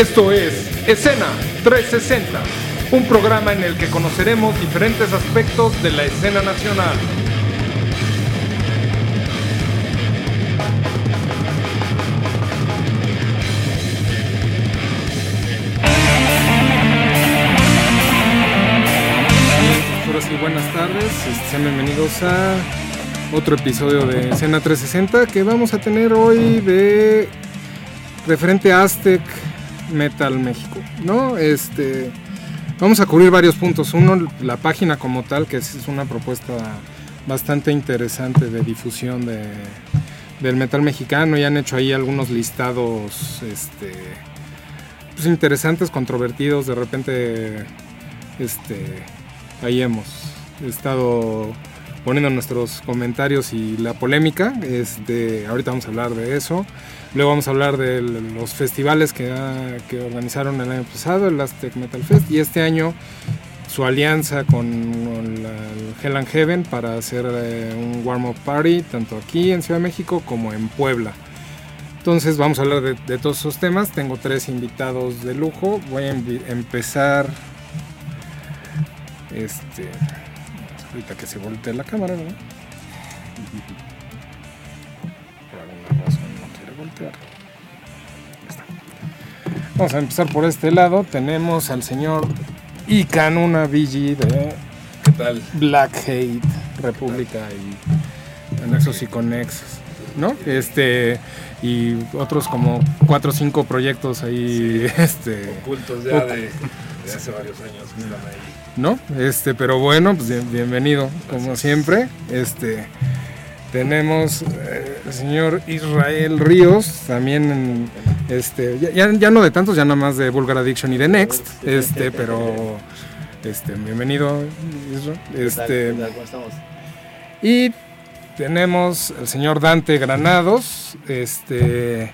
Esto es Escena 360, un programa en el que conoceremos diferentes aspectos de la escena nacional. buenas tardes, este, sean bienvenidos a otro episodio de Escena 360 que vamos a tener hoy de referente a Aztec Metal México, ¿no? Este, vamos a cubrir varios puntos. Uno, la página como tal, que es una propuesta bastante interesante de difusión de, del metal mexicano y han hecho ahí algunos listados este, pues interesantes, controvertidos. De repente, este, ahí hemos estado poniendo nuestros comentarios y la polémica. Este, ahorita vamos a hablar de eso. Luego vamos a hablar de los festivales que, que organizaron el año pasado, el Aztec Metal Fest, y este año su alianza con el Hell and Heaven para hacer eh, un warm-up party, tanto aquí en Ciudad de México como en Puebla. Entonces vamos a hablar de, todos esos temas. Tengo tres invitados de lujo. Voy a empezar. Este. Ahorita que se voltee la cámara, ¿no? Vamos a empezar por este lado. Tenemos al señor Ican, una VG de ¿Qué tal? Black Hate, República y Anexos y Conexos. ¿No? Este y otros como cuatro o cinco proyectos ahí este ocultos ya de, hace varios años ¿No? Este, pero bueno, pues bienvenido como siempre. Este tenemos eh, el señor Israel Ríos, también este, ya, ya, no de tantos, ya nada más de Vulgar Addiction y de Next, este, pero este, bienvenido Israel. Este, y tenemos el señor Dante Granados, este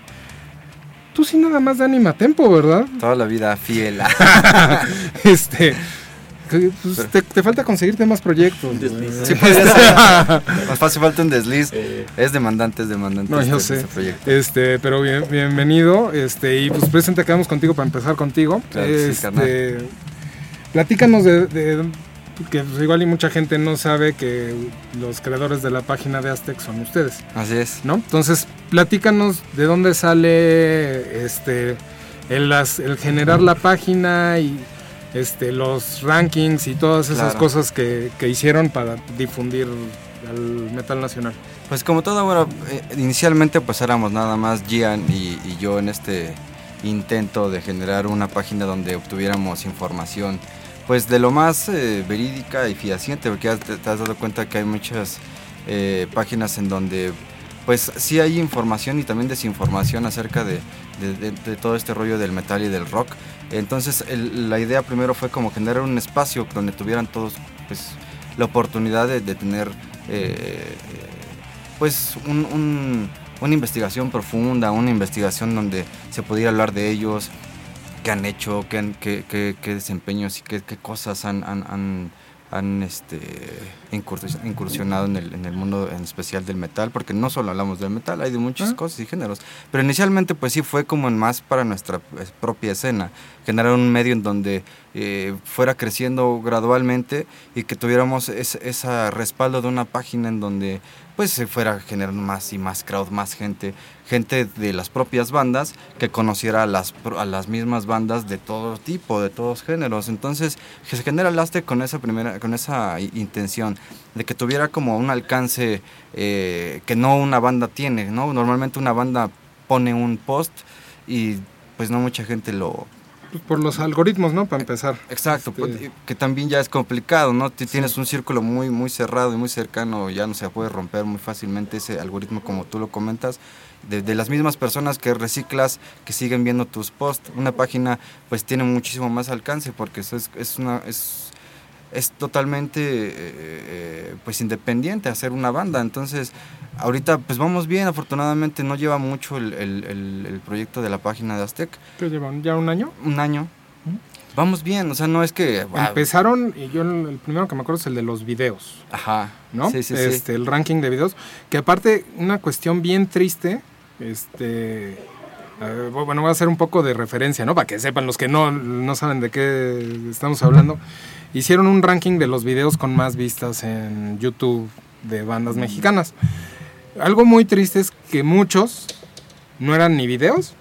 tú sí nada más de Anima Tempo, ¿verdad? Toda la vida fiel. este pues, te, falta conseguirte más proyectos. Un desliz. Sí, pues, Más fácil falta un desliz. Es demandante, es demandante. No, yo este, sé. Este, este pero bien, bienvenido. Este, y pues presente quedamos contigo para empezar contigo. este, platícanos de, que pues, igual y mucha gente no sabe que los creadores de la página de Aztec son ustedes. Así es. ¿No? Entonces, platícanos de dónde sale este el, el generar la página y este, los rankings y todas esas cosas que, hicieron para difundir al metal nacional. Pues como todo, bueno, eh, inicialmente pues éramos nada más Gian y, yo en este intento de generar una página donde obtuviéramos información pues de lo más eh, verídica y fehaciente, porque ya te, has dado cuenta que hay muchas eh, páginas en donde pues sí hay información y también desinformación acerca de, todo este rollo del metal y del rock. Entonces la idea primero fue como generar un espacio donde tuvieran todos pues, la oportunidad de, tener eh, pues una investigación profunda, una investigación donde se pudiera hablar de ellos, qué han hecho, qué, qué, desempeños y qué, cosas han este, incursionado en el, en el, mundo en especial del metal, porque no solo hablamos del metal, hay de muchas ah. cosas y géneros. Pero inicialmente pues sí fue como en más para nuestra pues, propia escena, generar un medio en donde eh, fuera creciendo gradualmente y que tuviéramos ese respaldo de una página en donde pues se fuera generando más y más crowd, más gente, gente de las propias bandas que conociera a las, a las mismas bandas de todo tipo, de todos géneros. Entonces, se genera el con esa primera, con esa intención de que tuviera como un alcance eh, que no una banda tiene, ¿no? Normalmente una banda pone un post y pues no mucha gente lo, pues, por los algoritmos, ¿no? Para empezar. Exacto, pues, este, que también ya es complicado, ¿no? Tienes un círculo muy, muy cerrado y muy cercano, ya no se puede romper muy fácilmente ese algoritmo como tú lo comentas. De, las mismas personas que reciclas, que siguen viendo tus posts, una página pues tiene muchísimo más alcance porque eso es, es una... Es, es totalmente eh, eh, pues independiente hacer una banda entonces ahorita pues vamos bien afortunadamente no lleva mucho el, el, proyecto de la página de Aztec ¿qué llevan? ¿ya un año? un año vamos bien o sea no es que empezaron y yo el primero que me acuerdo es el de los videos ajá ¿no? sí, sí, este, el ranking de videos que aparte una cuestión bien triste este eh, bueno, voy a hacer un poco de referencia, ¿no? Para que sepan los que no, no saben de qué estamos hablando. Hicieron un ranking de los videos con más vistas en YouTube de bandas mexicanas. Algo muy triste es que muchos no eran ni videos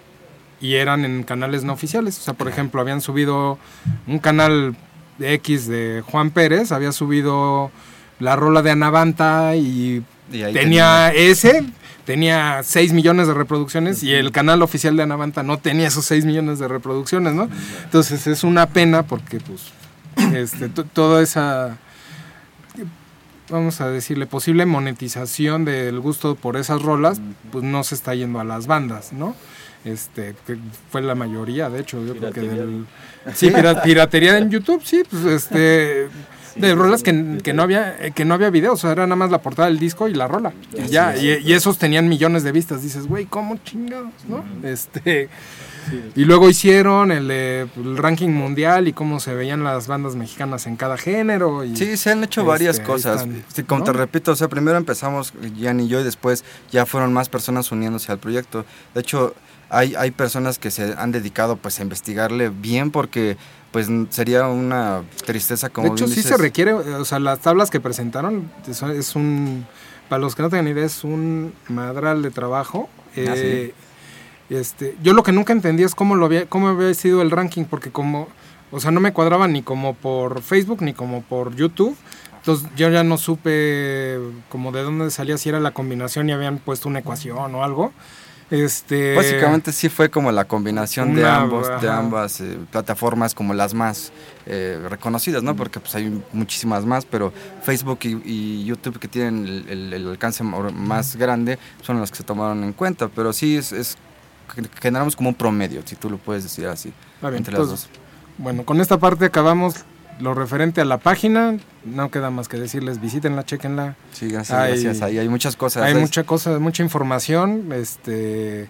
y eran en canales no oficiales. O sea, por ejemplo, habían subido un canal X de Juan Pérez, había subido la rola de Anavanta y, tenía, ese, tenía 6 millones de reproducciones y el canal oficial de Anavanta no tenía esos 6 millones de reproducciones, ¿no? Entonces es una pena porque pues este, toda esa vamos a decirle, posible monetización del gusto por esas rolas, pues no se está yendo a las bandas, ¿no? Este, que fue la mayoría, de hecho, yo creo que del... Sí, piratería en YouTube, sí, pues este... De rolas que, no había que no había videos, o sea, era nada más la portada del disco y la rola. Y ya, y, esos tenían millones de vistas. Dices, güey, ¿cómo chingados, no? Este... Y luego hicieron el, ranking mundial y cómo se veían las bandas mexicanas en cada género. Y, sí, se han hecho varias este, cosas. como te repito, o sea, primero empezamos Jan y yo y después ya fueron más personas uniéndose al proyecto. De hecho, hay, hay personas que se han dedicado pues a investigarle bien porque pues sería una tristeza como... De hecho, sí se requiere, o sea, las tablas que presentaron es un... Para los que no tengan idea, es un madral de trabajo. Ah, eh, este, yo lo que nunca entendí es cómo, lo había, cómo había sido el ranking, porque como, o sea, no me cuadraba ni como por Facebook ni como por YouTube. Entonces yo ya no supe como de dónde salía, si era la combinación y habían puesto una ecuación o algo. Este, Básicamente sí fue como la combinación de ambos, de ambas eh, plataformas como las más eh, reconocidas, ¿no? Porque pues hay muchísimas más, pero Facebook y, YouTube que tienen el, alcance más grande son las que se tomaron en cuenta, pero sí es, es generamos como un promedio, si tú lo puedes decir así, entre las dos. Bueno, con esta parte acabamos lo referente a la página. No queda más que decirles, visítenla, chequenla. Sí, gracias, hay, gracias. Ahí hay muchas cosas. Hay mucha cosa, mucha información, este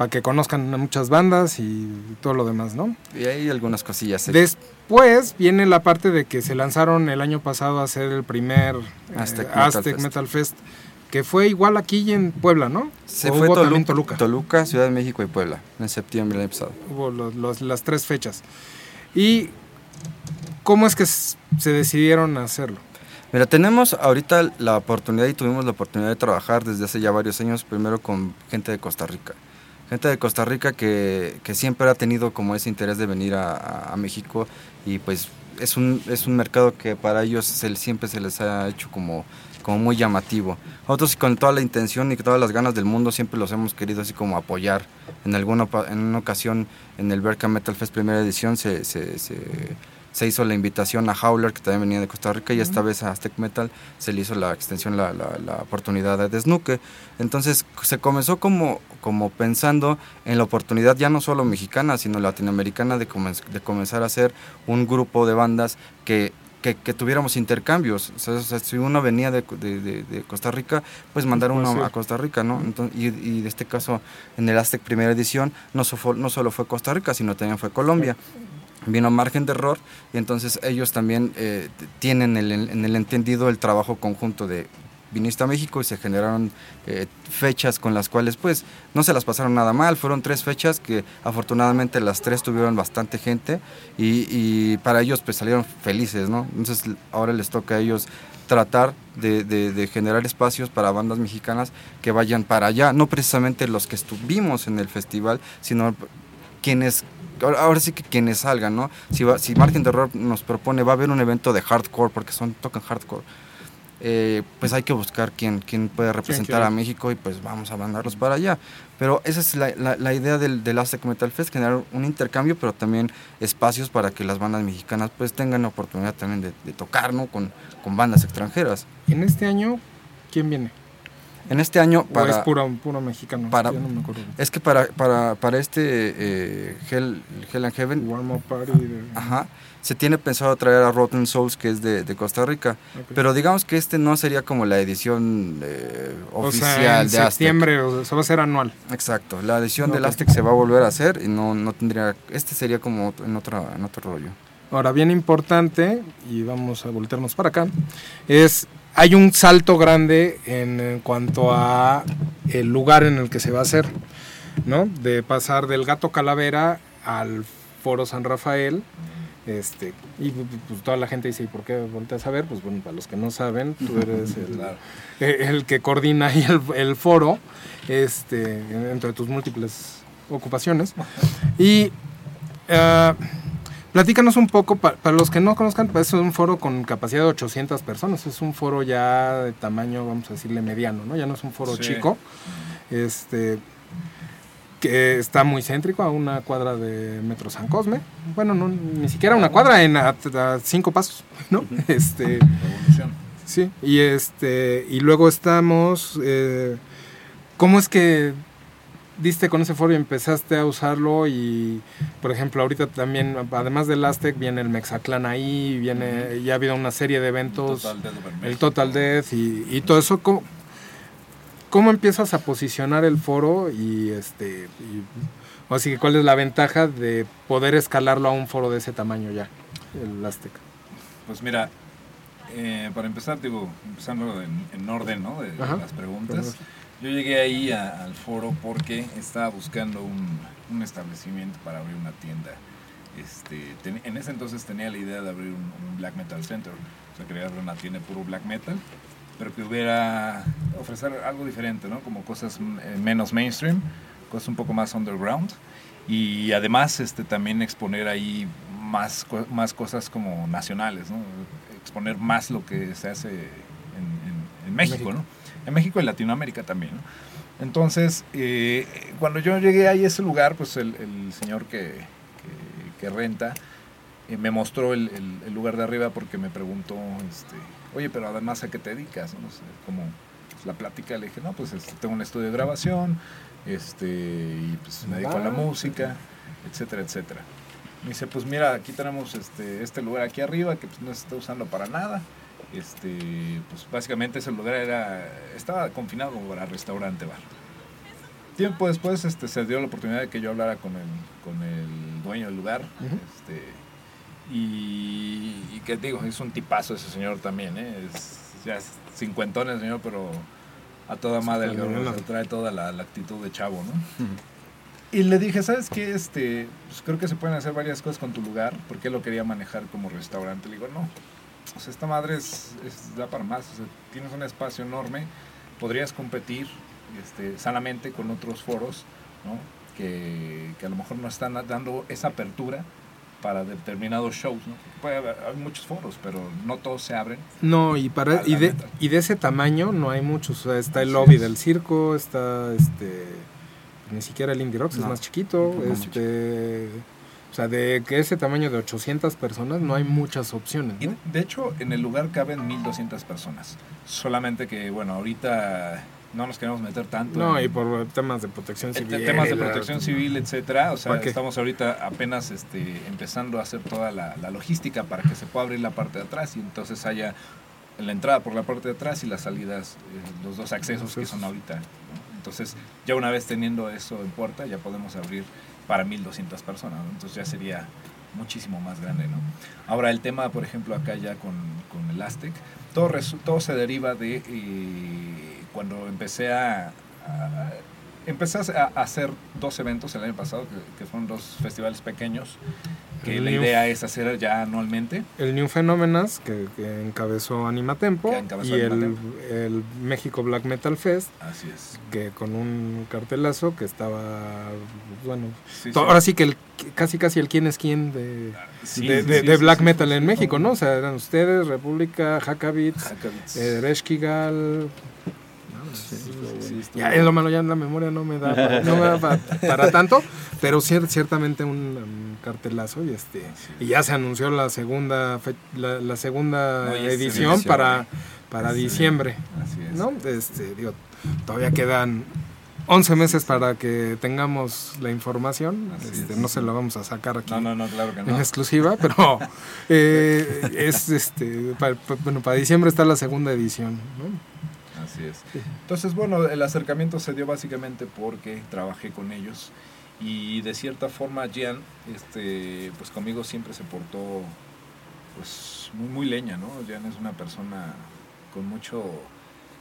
para que conozcan muchas bandas y todo lo demás, ¿no? Y hay algunas cosillas. Después viene la parte de que se lanzaron el año pasado a hacer el primer Aztec, eh, Metal Fest que fue igual aquí en Puebla, ¿no? Se fue Toluca, Toluca. Toluca, Ciudad de México y Puebla, en septiembre del año pasado. Hubo las tres fechas. ¿Y cómo es que se decidieron a hacerlo? Mira, tenemos ahorita la oportunidad y tuvimos la oportunidad de trabajar desde hace ya varios años, primero con gente de Costa Rica. Gente de Costa Rica que, que siempre ha tenido como ese interés de venir a, a México y pues es un, es un mercado que para ellos siempre se les ha hecho como como muy llamativo. Nosotros con toda la intención y todas las ganas del mundo siempre los hemos querido así como apoyar. En alguna en una ocasión en el Berka Metal Fest primera edición se, se, se, hizo la invitación a Howler, que también venía de Costa Rica, y esta vez a Aztec Metal se le hizo la extensión, la, la, la oportunidad de Desnuque. Entonces se comenzó como, como pensando en la oportunidad ya no solo mexicana, sino latinoamericana de, de comenzar a hacer un grupo de bandas que que, tuviéramos intercambios. O sea, si uno venía de, de, Costa Rica, pues mandar uno a Costa Rica, ¿no? Entonces, y, y, en este caso, en el Aztec primera edición, no, no solo fue Costa Rica, sino también fue Colombia. Vino Margen de Error y entonces ellos también eh, tienen el, en el entendido el trabajo conjunto de viniste a México y se generaron eh, fechas con las cuales pues no se las pasaron nada mal, fueron tres fechas que afortunadamente las tres tuvieron bastante gente y, para ellos pues salieron felices, ¿no? Entonces ahora les toca a ellos tratar de, generar espacios para bandas mexicanas que vayan para allá, no precisamente los que estuvimos en el festival, sino quienes ahora sí que quienes salgan, ¿no? Si, va, si Margen de nos propone, va a haber un evento de hardcore, porque son tocan hardcore eh, pues hay que buscar quién, quién puede representar a México y pues vamos a mandarlos para allá. Pero esa es la, la, idea del, del Aztec Metal Fest, generar un intercambio, pero también espacios para que las bandas mexicanas pues tengan la oportunidad también de, tocar ¿no? con, con bandas extranjeras. En este año, ¿quién viene? En este año para... es puro, puro mexicano? Para, Es que para, para, para este eh, Hell, Hell and Heaven... Warm Up Party. Ajá se tiene pensado traer a Rotten Souls, que es de, Costa Rica. Pero digamos que este no sería como la edición eh, oficial de septiembre, o sea, va a ser anual. Exacto, la edición del Aztec se va a volver a hacer y no, no tendría. Este sería como en, otro, en otro rollo. Ahora, bien importante, y vamos a voltearnos para acá, es. Hay un salto grande en, en cuanto a el lugar en el que se va a hacer. ¿no? De pasar del gato calavera al foro San Rafael. Este, y pues toda la gente dice, ¿y por qué volteas a ver? Pues bueno, para los que no saben, tú eres el, eh, el que coordina ahí el, el foro, este, entre tus múltiples ocupaciones. Y ah, platícanos un poco, pa- para los que no conozcan, pues es un foro con capacidad de 800 personas, es un foro ya de tamaño, vamos a decirle, mediano, ¿no? Ya no es un foro Sí. chico, este, que está muy céntrico, a una cuadra de Metro San Cosme. Bueno, no, ni siquiera una cuadra, en a, a cinco pasos, ¿no? Este... Revolución. Sí, y este y luego estamos eh, ¿cómo es que diste con ese foro y empezaste a usarlo y por ejemplo, ahorita también además del Aztec viene el Mexaclan ahí, viene ya ha habido una serie de eventos, Total Death Over el. Total Death y, y todo eso ¿cómo, cómo empiezas a posicionar el foro y este y, o así que cuál es la ventaja de poder escalarlo a un foro de ese tamaño ya, el Aztec? Pues mira, eh, para empezar, digo, empezando en, en orden ¿no? de, las preguntas, yo llegué ahí a- al foro porque estaba buscando un, un establecimiento para abrir una tienda. Este, ten- en ese entonces tenía la idea de abrir un, un black metal center, o sea, quería abrir una tienda puro black metal, pero que hubiera ofrecer algo diferente, ¿no? Como cosas mm, eh, menos mainstream, cosas un poco más underground y además este también exponer ahí más más cosas como nacionales, ¿no? Exponer más lo que se hace en, en- en México, México. ¿no? En México y Latinoamérica también, ¿no? Entonces, eh, cuando yo llegué ahí a ese lugar, pues el, el señor que, que- que renta eh, me mostró el, el- el lugar de arriba porque me preguntó, este, oye, pero además a qué te dedicas, no sé, como pues, la plática le dije, no, pues este, tengo un estudio de grabación, este, y pues me dedico a la música, etcétera, etcétera. Me dice, pues mira, aquí tenemos este, este lugar aquí arriba que pues, no se está usando para nada. Este, pues básicamente ese lugar era, estaba confinado como para restaurante bar. Tiempo después este, se dio la oportunidad de que yo hablara con el, con el dueño del lugar. Ujú. este, y, y que digo, es un tipazo ese señor también, ¿eh? Es, ya es cincuentón el señor, pero a toda madre, sea, trae toda la, la actitud de chavo, ¿no? Y le dije, ¿sabes qué? Este, pues creo que se pueden hacer varias cosas con tu lugar, porque él lo quería manejar como restaurante. Le digo, no, o sea, esta madre es, es- da para más, o sea, tienes un espacio enorme, podrías competir este, sanamente con otros foros, ¿no? Que, que a lo mejor no están dando esa apertura para determinados shows, ¿no? Puede haber, hay muchos foros, pero no todos se abren. No, y para y de, y de ese tamaño no hay muchos. O sea, está el lobby del circo, está este ni siquiera el Indie Rocks es más chiquito, este o sea, de que ese tamaño de 800 personas no hay muchas opciones, de hecho, en el lugar caben 1200 personas. Solamente que, bueno, ahorita no nos queremos meter tanto No, en- y por temas de protección en civil. temas de la- protección civil, etcétera. O sea, estamos ahorita apenas este, empezando a hacer toda la, la logística para que se pueda abrir la parte de atrás y entonces haya la entrada por la parte de atrás y las salidas, eh, los dos accesos que son ahorita. ¿no? Entonces, ya una vez teniendo eso en puerta, ya podemos abrir para 1200 personas. ¿no? Entonces ya sería muchísimo más grande, ¿no? Ahora el tema, por ejemplo, acá ya con, con el Aztec, todo, todo se deriva de eh, cuando empecé a, a- empecé a hacer dos eventos el año pasado, que, que fueron dos festivales pequeños, que El la New- idea es hacer ya anualmente. El New Phenomenas, que, que encabezó Animatempo, Que encabezó y el, Animatempo. el México Black Metal Fest, Así es. que con un cartelazo que estaba, bueno, Sí, to- sí. ahora sí que el, casi casi el quién es quién de, Sí, de, Black Metal en México, no. ¿no? O sea, eran ustedes, República, Hackabits, Hackabits. eh, Reshkigal. Sí, Ya es lo malo, ya la memoria no me da para, no me da pa- para tanto, pero cier- ciertamente un, cartelazo y este y ya se anunció la segunda fe- la, la segunda edición edición, para para diciembre, Así es. ¿no? Este, digo, todavía quedan 11 meses para que tengamos la información, este, es. no se la vamos a sacar aquí No, no, no, claro que en exclusiva, pero eh, es este pa- pa- bueno, para diciembre está la segunda edición, ¿no? Así es. Entonces, bueno, el acercamiento se dio básicamente porque trabajé con ellos y de cierta forma Gian, este, pues conmigo siempre se portó, pues muy, muy leña, ¿no? Gian es una persona con mucho,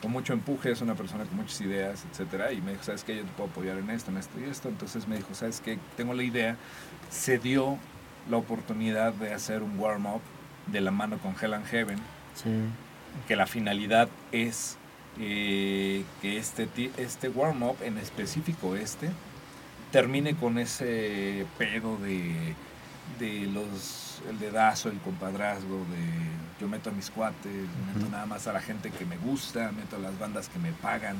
con mucho empuje, es una persona con muchas ideas, etcétera, y me dijo, ¿sabes qué? Yo te puedo apoyar en esto, en esto y esto. Entonces me dijo, ¿sabes qué? Tengo la idea. Se dio la oportunidad de hacer un warm-up de la mano con Hell and Heaven, que la finalidad es eh, que este, este warm-up, en específico este, termine con ese pedo de, de los, el dedazo, el compadrazgo, de yo meto a mis cuates, meto nada más a la gente que me gusta, meto a las bandas que me pagan.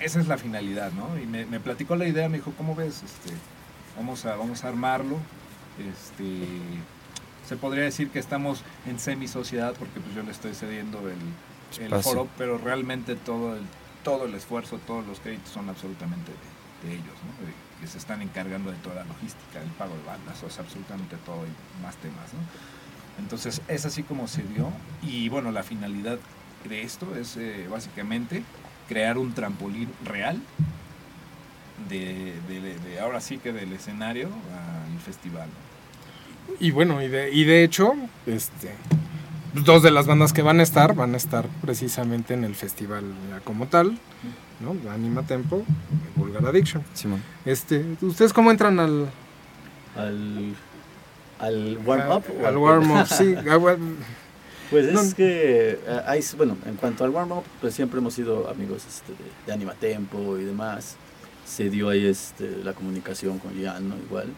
Esa es la finalidad, ¿no? Y me, me, platicó la idea, me dijo, ¿cómo ves? Este, vamos, a, vamos a armarlo. Este, se podría decir que estamos en semi-sociedad porque pues yo le estoy cediendo el, el foro, pero realmente todo el, todo el esfuerzo, todos los créditos son absolutamente de, ellos, ¿no? que se están encargando de toda la logística, el pago de bandas, o sea, absolutamente todo y más temas, ¿no? Entonces es así como se dio y bueno, la finalidad de esto es eh, básicamente crear un trampolín real de, ahora sí que del escenario al festival. Y bueno, y de, y de hecho, este, dos de las bandas que van a estar van a estar precisamente en el festival como tal, ¿no? Anima Tempo, Vulgar Addiction. Este, ¿Ustedes cómo entran al, al al warm-up. al warm-up, sí. Ah, pues es que, eh, hay, bueno, en cuanto al warm-up, pues siempre hemos sido amigos este, de, Anima Tempo y demás. Se dio ahí este, la comunicación con Ian, ¿no? Igual.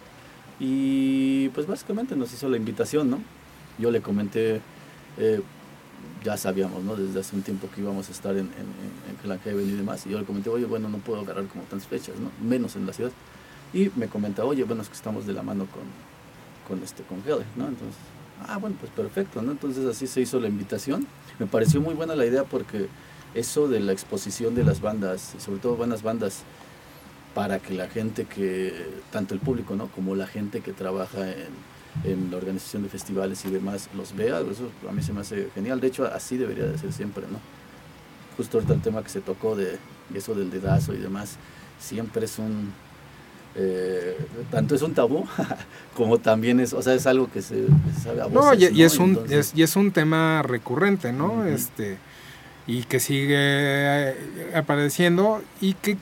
Y pues básicamente nos hizo la invitación, ¿no? Yo le comenté, eh, ya sabíamos, ¿no? Desde hace un tiempo que íbamos a estar en, en, en Heaven y demás. Y yo le comenté, oye, bueno, no puedo agarrar como tantas fechas, ¿no? Menos en la ciudad. Y me comenta, oye, bueno, es que estamos de la mano con, con este con ¿no? Entonces, ah, bueno, pues perfecto, ¿no? Entonces así se hizo la invitación. Me pareció muy buena la idea porque eso de la exposición de las bandas, sobre todo buenas bandas, para que la gente que, tanto el público, ¿no? Como la gente que trabaja en, la organización de festivales y demás los vea, eso a mí se me hace genial. De hecho, así debería de ser siempre, ¿no? Justo ahorita el tema que se tocó de eso del dedazo y demás, siempre es un, eh, tanto es un tabú como también es, o sea, es algo que se, sabe a voces, no, y, es un y es un tema recurrente, ¿no? Este y que sigue eh, apareciendo y que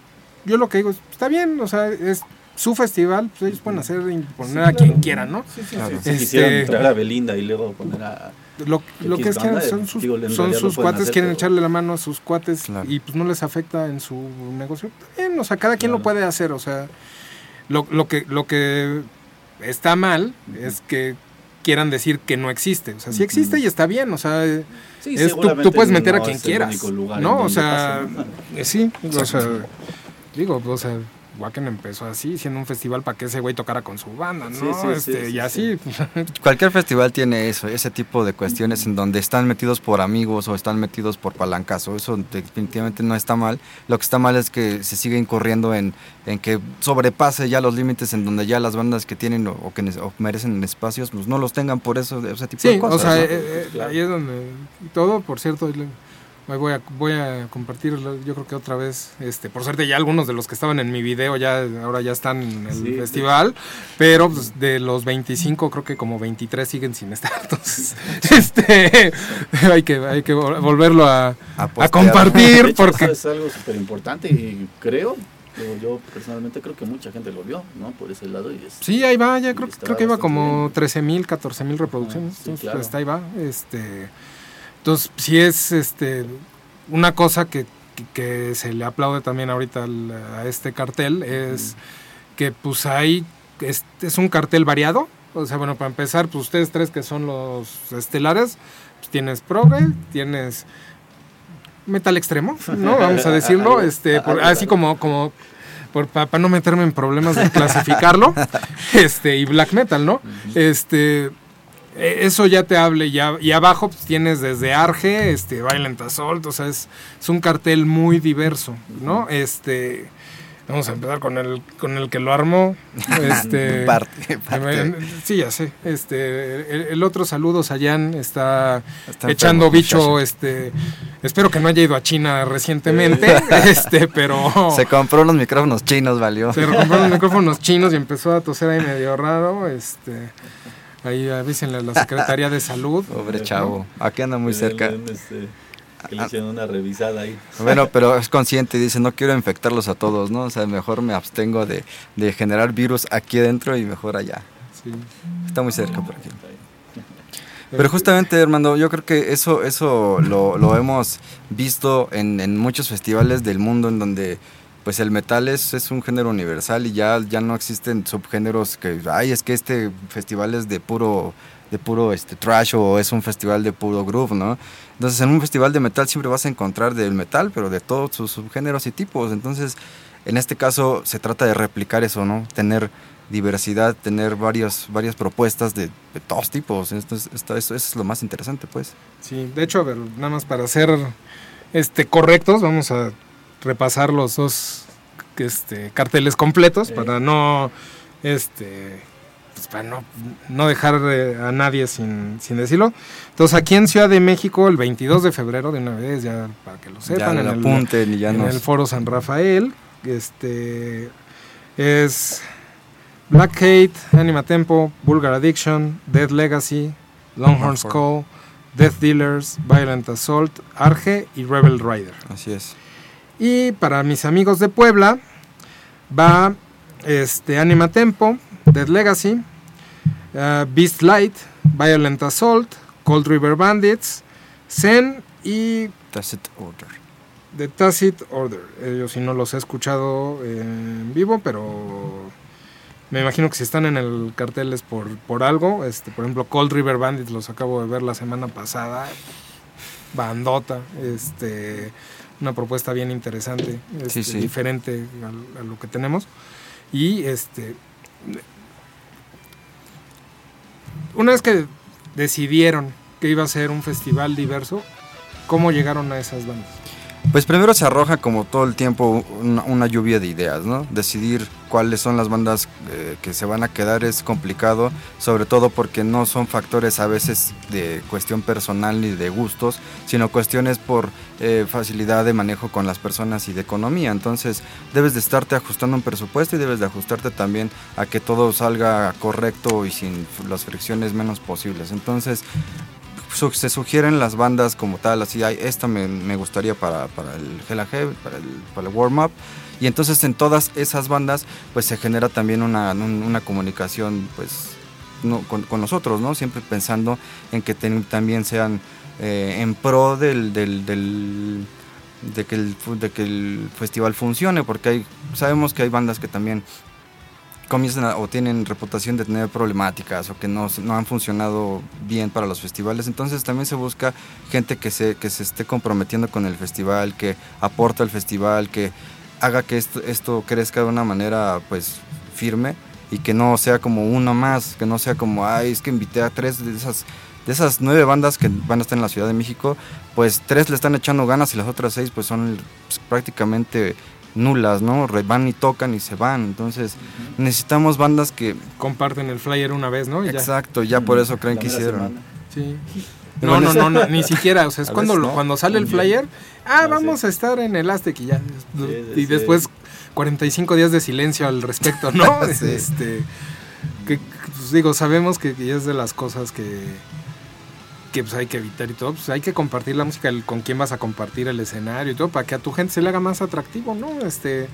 yo lo que digo está bien, o sea, es su festival, pues ellos pueden hacer poner a quien quieran, ¿no? Sí, sí, Si este, quisieran traer a Belinda y luego poner a lo, lo que es que son sus, son sus cuates, quieren echarle la mano a sus cuates y pues no les afecta en su negocio. Bien, o sea, cada quien lo puede hacer, o sea, lo, lo, que, lo que está mal es que quieran decir que no existe. O sea, sí existe y está bien. O sea, tú, puedes meter a quien quieras. ¿No? O sea, eh, sí. O sea, digo, o sea, Wacken empezó así, siendo un festival para que ese güey tocara con su banda, ¿no? este, y así. Cualquier festival tiene eso, ese tipo de cuestiones en donde están metidos por amigos o están metidos por palancazo. Eso definitivamente no está mal. Lo que está mal es que se sigue incurriendo en, en que sobrepase ya los límites en donde ya las bandas que tienen o, que merecen espacios, pues no los tengan por eso, ese tipo de cosas. O sea, eh, eh, ahí es donde todo, por cierto, voy a, voy a compartir, yo creo que otra vez, este, por suerte ya algunos de los que estaban en mi video ya ahora ya están en el festival, pero pues, de los 25 creo que como 23 siguen sin estar, entonces este, hay que hay que volverlo a, a, compartir porque es algo súper importante y creo yo personalmente creo que mucha gente lo vio, ¿no? Por ese lado. Y sí, ahí va, ya creo, creo que iba como 13 mil, 14 mil reproducciones. Ah, entonces, pues, ahí va. Este, entonces, si es este una cosa que, se le aplaude también ahorita a este cartel es que pues hay, es, es, un cartel variado. O sea, bueno, para empezar, pues ustedes tres que son los estelares, pues tienes progre, tienes metal extremo, ¿no? Vamos a decirlo, este, así como, como por, para no meterme en problemas de clasificarlo, este, y black metal, ¿no? Este, eso ya te hable ya y abajo pues, tienes desde Arge, este Violent Assault, o sea, es, es un cartel muy diverso, ¿no? Este vamos a empezar con el con el que lo armó, este parte, sí, ya sé. Este el, otro saludo Sayan está, echando bicho, este espero que no haya ido a China recientemente, este, pero se compró unos micrófonos chinos, valió. Se compró unos micrófonos chinos y empezó a toser ahí medio raro, este Ahí avísenle a la Secretaría de Salud. Pobre chavo. Aquí anda muy cerca. Este, que le hicieron una revisada ahí. Bueno, pero es consciente y dice, no quiero infectarlos a todos, ¿no? O sea, mejor me abstengo de, de generar virus aquí adentro y mejor allá. Sí. Está muy cerca por aquí. Pero justamente, hermano, yo creo que eso, eso lo, lo hemos visto en, en, muchos festivales del mundo en donde pues el metal es, es, un género universal y ya, ya no existen subgéneros que, ay, es que este festival es de puro de puro este, trash o es un festival de puro groove, ¿no? Entonces en un festival de metal siempre vas a encontrar del metal, pero de todos sus subgéneros y tipos. Entonces en este caso se trata de replicar eso, ¿no? Tener diversidad, tener varias, varias propuestas de, de todos tipos. Esto, eso, es lo más interesante, pues. Sí, de hecho, a ver, nada más para ser este, correctos, vamos a repasar los dos este, carteles completos sí. para no este, pues para no, no dejar eh, a nadie sin, sin, decirlo. Entonces, aquí en Ciudad de México, el 22 de febrero, de una vez, ya para que lo sepan, ya en, apunten el, y ya en nos... el Foro San Rafael, este es Black Hate, Anima Tempo, Vulgar Addiction, Dead Legacy, Longhorn Skull, Death Dealers, Violent Assault, Arge y Rebel Rider. Así es. Y para mis amigos de Puebla, va este, Anima Tempo, Dead Legacy, uh, Beast Light, Violent Assault, Cold River Bandits, Zen y Tacit Order. The Tacit Order. Yo sí no los he escuchado en vivo, pero me imagino que si están en el cartel es por, por algo. Este, por ejemplo, Cold River Bandits los acabo de ver la semana pasada. Bandota. Este, una propuesta bien interesante, este, Sí, sí. diferente a, a lo que tenemos. Y este una vez que decidieron que iba a ser un festival diverso, ¿cómo llegaron a esas bandas? Pues primero se arroja como todo el tiempo una, una lluvia de ideas, ¿no? Decidir cuáles son las bandas eh, que se van a quedar es complicado, sobre todo porque no son factores a veces de cuestión personal ni de gustos, sino cuestiones por eh, facilidad de manejo con las personas y de economía. Entonces debes de estarte ajustando un presupuesto y debes de ajustarte también a que todo salga correcto y sin las fricciones menos posibles. Entonces se sugieren las bandas como tal, así, "Ay, esta me, me gustaría para, para el Hell and Heaven, para el, para el Warm Up. Y entonces en todas esas bandas pues se genera también una, un- una comunicación pues con, nosotros, ¿no? Siempre pensando en que también sean eh, en pro del, del, de, que el, de que el festival funcione, porque hay, sabemos que hay bandas que también comienzan o tienen reputación de tener problemáticas o que no, no han funcionado bien para los festivales. Entonces también se busca gente que se, que se esté comprometiendo con el festival, que aporta al festival, que haga que esto, esto crezca de una manera pues firme y que no sea como uno más, que no sea como, ay, es que invité a tres de esas, de esas nueve bandas que van a estar en la Ciudad de México, pues tres le están echando ganas y las otras seis pues son pues, prácticamente nulas, ¿no? Re- Van y tocan y se van. Entonces necesitamos bandas que... Comparten el flyer una vez, ¿no? Y ya. Exacto, ya por eso creen La que hicieron. semana. Sí. No, no, no, no, ni siquiera, o sea, es A cuando, no, cuando sale el flyer, ah, vamos a estar en el Aztec y ya. y después 45 días de silencio al respecto, ¿no? Este, que, pues digo, sabemos que, que es de las cosas que, que pues hay que evitar y todo, pues hay que compartir la música, el- con quién vas a compartir el escenario y todo, para que a tu gente se le haga más atractivo, ¿no? Este,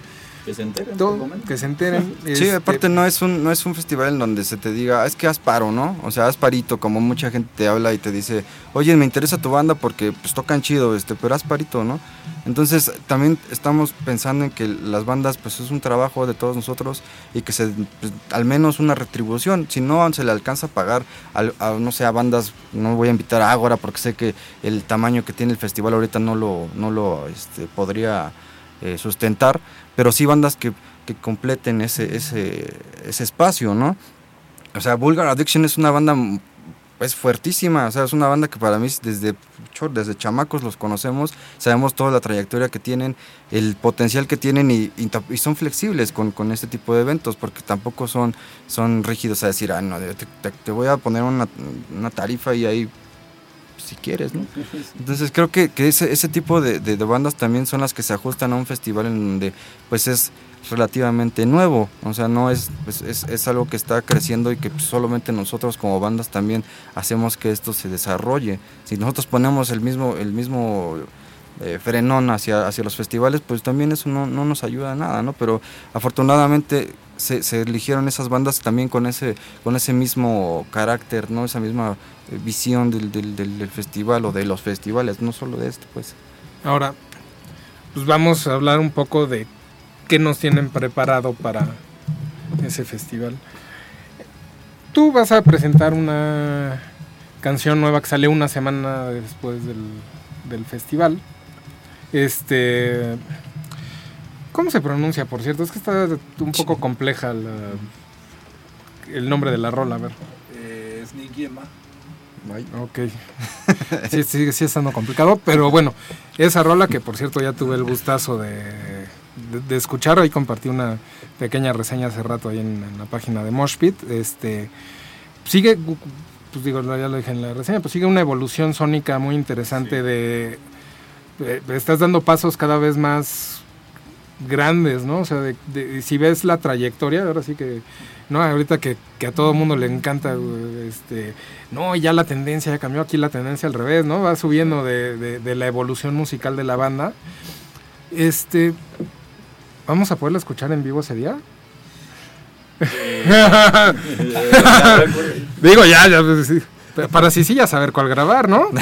Que se enteren. todo, que se enteren. Sí, este, aparte no es un no es un festival en donde se te diga, "Ah, es que haz paro, ¿no? O sea, haz parito, como mucha gente te habla y te dice, oye, me interesa tu banda porque pues tocan chido, este, pero haz parito, ¿no? Entonces también estamos pensando en que las bandas pues es un trabajo de todos nosotros y que se pues, al menos una retribución, si no se le alcanza a pagar al- a, no sé, a bandas, no voy a invitar a Ágora porque sé que el tamaño que tiene el festival ahorita no lo, no lo este, podría eh, sustentar, pero sí bandas que, que completen ese, ese, ese espacio, ¿no? O sea, Vulgar Addiction es una banda pues fuertísima, o sea, es una banda que para mí desde, desde chamacos los conocemos, sabemos toda la trayectoria que tienen, el potencial que tienen y, y son flexibles con, con este tipo de eventos, porque tampoco son, son rígidos a decir, ah, no, te- te voy a poner una, una tarifa y ahí si quieres, ¿no? Entonces creo que, que ese, ese tipo de, de, bandas también son las que se ajustan a un festival en donde pues es relativamente nuevo, o sea, no es, pues, es, es, algo que está creciendo y que solamente nosotros como bandas también hacemos que esto se desarrolle. Si nosotros ponemos el mismo, el mismo eh, frenón hacia, hacia los festivales, pues también eso no, no nos ayuda a nada, ¿no? Pero afortunadamente se, eligieron esas bandas también con ese, con ese mismo carácter, ¿no? Esa misma eh, visión del, del, del, festival o de los festivales, no solo de este, pues. Ahora, pues vamos a hablar un poco de qué nos tienen preparado para ese festival. Tú vas a presentar una canción nueva que sale una semana después del, del festival. Este. ¿Cómo se pronuncia, por cierto? Es que está un poco compleja la, el nombre de la rola, a ver. Eh, es. Ok. sí, sí, sí estando complicado, pero bueno, esa rola que por cierto ya tuve el gustazo de, de, de escuchar, hoy compartí una pequeña reseña hace rato ahí en, en la página de Moshpit, este, sigue, pues digo, ya lo dije en la reseña, pues sigue una evolución sónica muy interesante sí. de, de, estás dando pasos cada vez más grandes, ¿no? O sea, de, de, si ves la trayectoria, ahora sí que, no, ahorita que, que a todo mundo le encanta, este, no, ya la tendencia ya cambió, aquí la tendencia al revés, ¿no? Va subiendo de, de, de la evolución musical de la banda. Este, ¿vamos a poderla escuchar en vivo ese día? Digo, ya, ya, pues, sí. Para sí sí ya saber cuál grabar, ¿no?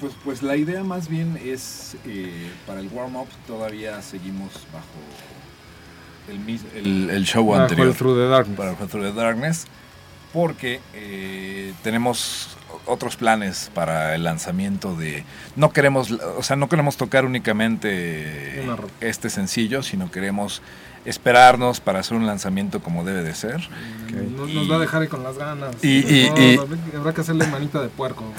pues, la idea más bien es, eh, para el warm-up todavía seguimos bajo el, el, el show anterior. Through the Darkness. Para el Through the Darkness. Porque eh, tenemos otros planes para el lanzamiento de no queremos o sea no queremos tocar únicamente este sencillo sino queremos esperarnos para hacer un lanzamiento como debe de ser okay. nos, va a dejar ahí con las ganas y, y, no, y habrá que hacerle manita de puerco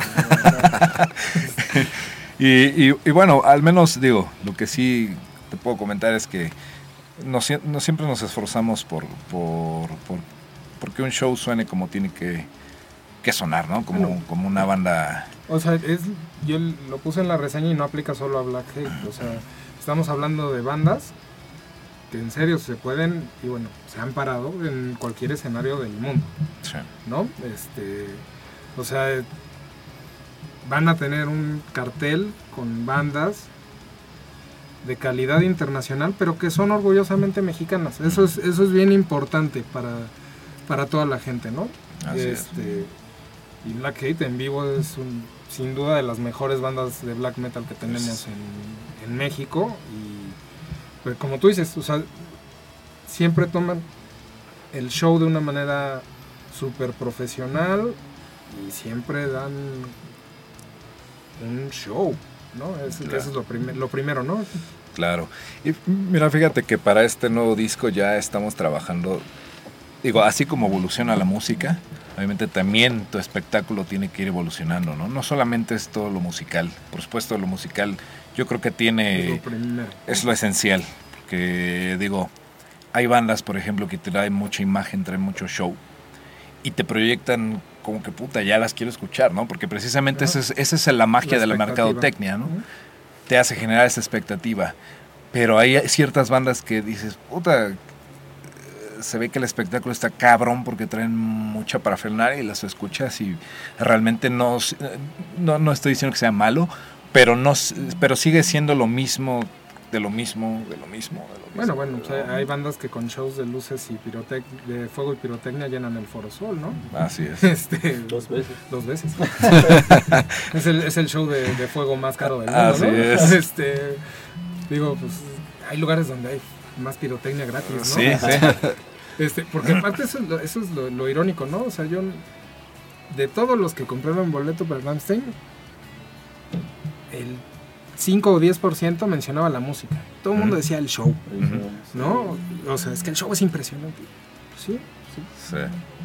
y, bueno al menos digo lo que sí te puedo comentar es que no, siempre nos esforzamos por, por, por porque un show suene como tiene que que sonar, ¿no? Como, bueno, como una banda. O sea, es, yo lo puse en la reseña y no aplica solo a Black Hate. O sea, estamos hablando de bandas que en serio se pueden, y bueno, se han parado en cualquier escenario del mundo. Sí. ¿No? Este. O sea, van a tener un cartel con bandas de calidad internacional, pero que son orgullosamente mexicanas. Eso es, eso es bien importante para, para toda la gente, ¿no? Así este, es. Y Black Hate en vivo es un, sin duda de las mejores bandas de black metal que tenemos en, en, México. Y pues, como tú dices, o sea, siempre toman el show de una manera súper profesional y siempre dan un show, ¿no? Es, claro. Eso es lo, prim lo primero, ¿no? Claro. Y mira, fíjate que para este nuevo disco ya estamos trabajando, digo, así como evoluciona la música, obviamente también tu espectáculo tiene que ir evolucionando, ¿no? No solamente es todo lo musical, por supuesto lo musical yo creo que tiene, es lo, es lo esencial, porque digo, hay bandas, por ejemplo, que traen mucha imagen, traen mucho show, y te proyectan como que puta, ya las quiero escuchar, ¿no? Porque precisamente esa es, esa es la magia la de la mercadotecnia, ¿no? Uh -huh. Te hace generar esa expectativa. Pero hay ciertas bandas que dices, puta, se ve que el espectáculo está cabrón porque traen mucha parafernalia y las escuchas y realmente no, no, no estoy diciendo que sea malo, pero, no, pero sigue siendo lo mismo de lo mismo, de lo mismo, de lo mismo. Bueno, bueno, o sea, hay bandas que con shows de luces y pirotec de fuego y pirotecnia llenan el Foro Sol, ¿no? Así es. Este, dos veces. Dos veces. es, el, es el show de, de, fuego más caro del mundo, Así ¿no? es. Este, digo, pues hay lugares donde hay más pirotecnia gratis, ¿no? Sí, sí. Este, porque aparte eso es, lo, eso es lo, lo, irónico, ¿no? O sea, yo, de todos los que compraron boleto para Rammstein, el 5 o 10% mencionaba la música. Todo el mundo decía el show, ¿no? O sea, es que el show es impresionante. Sí, sí. Sí.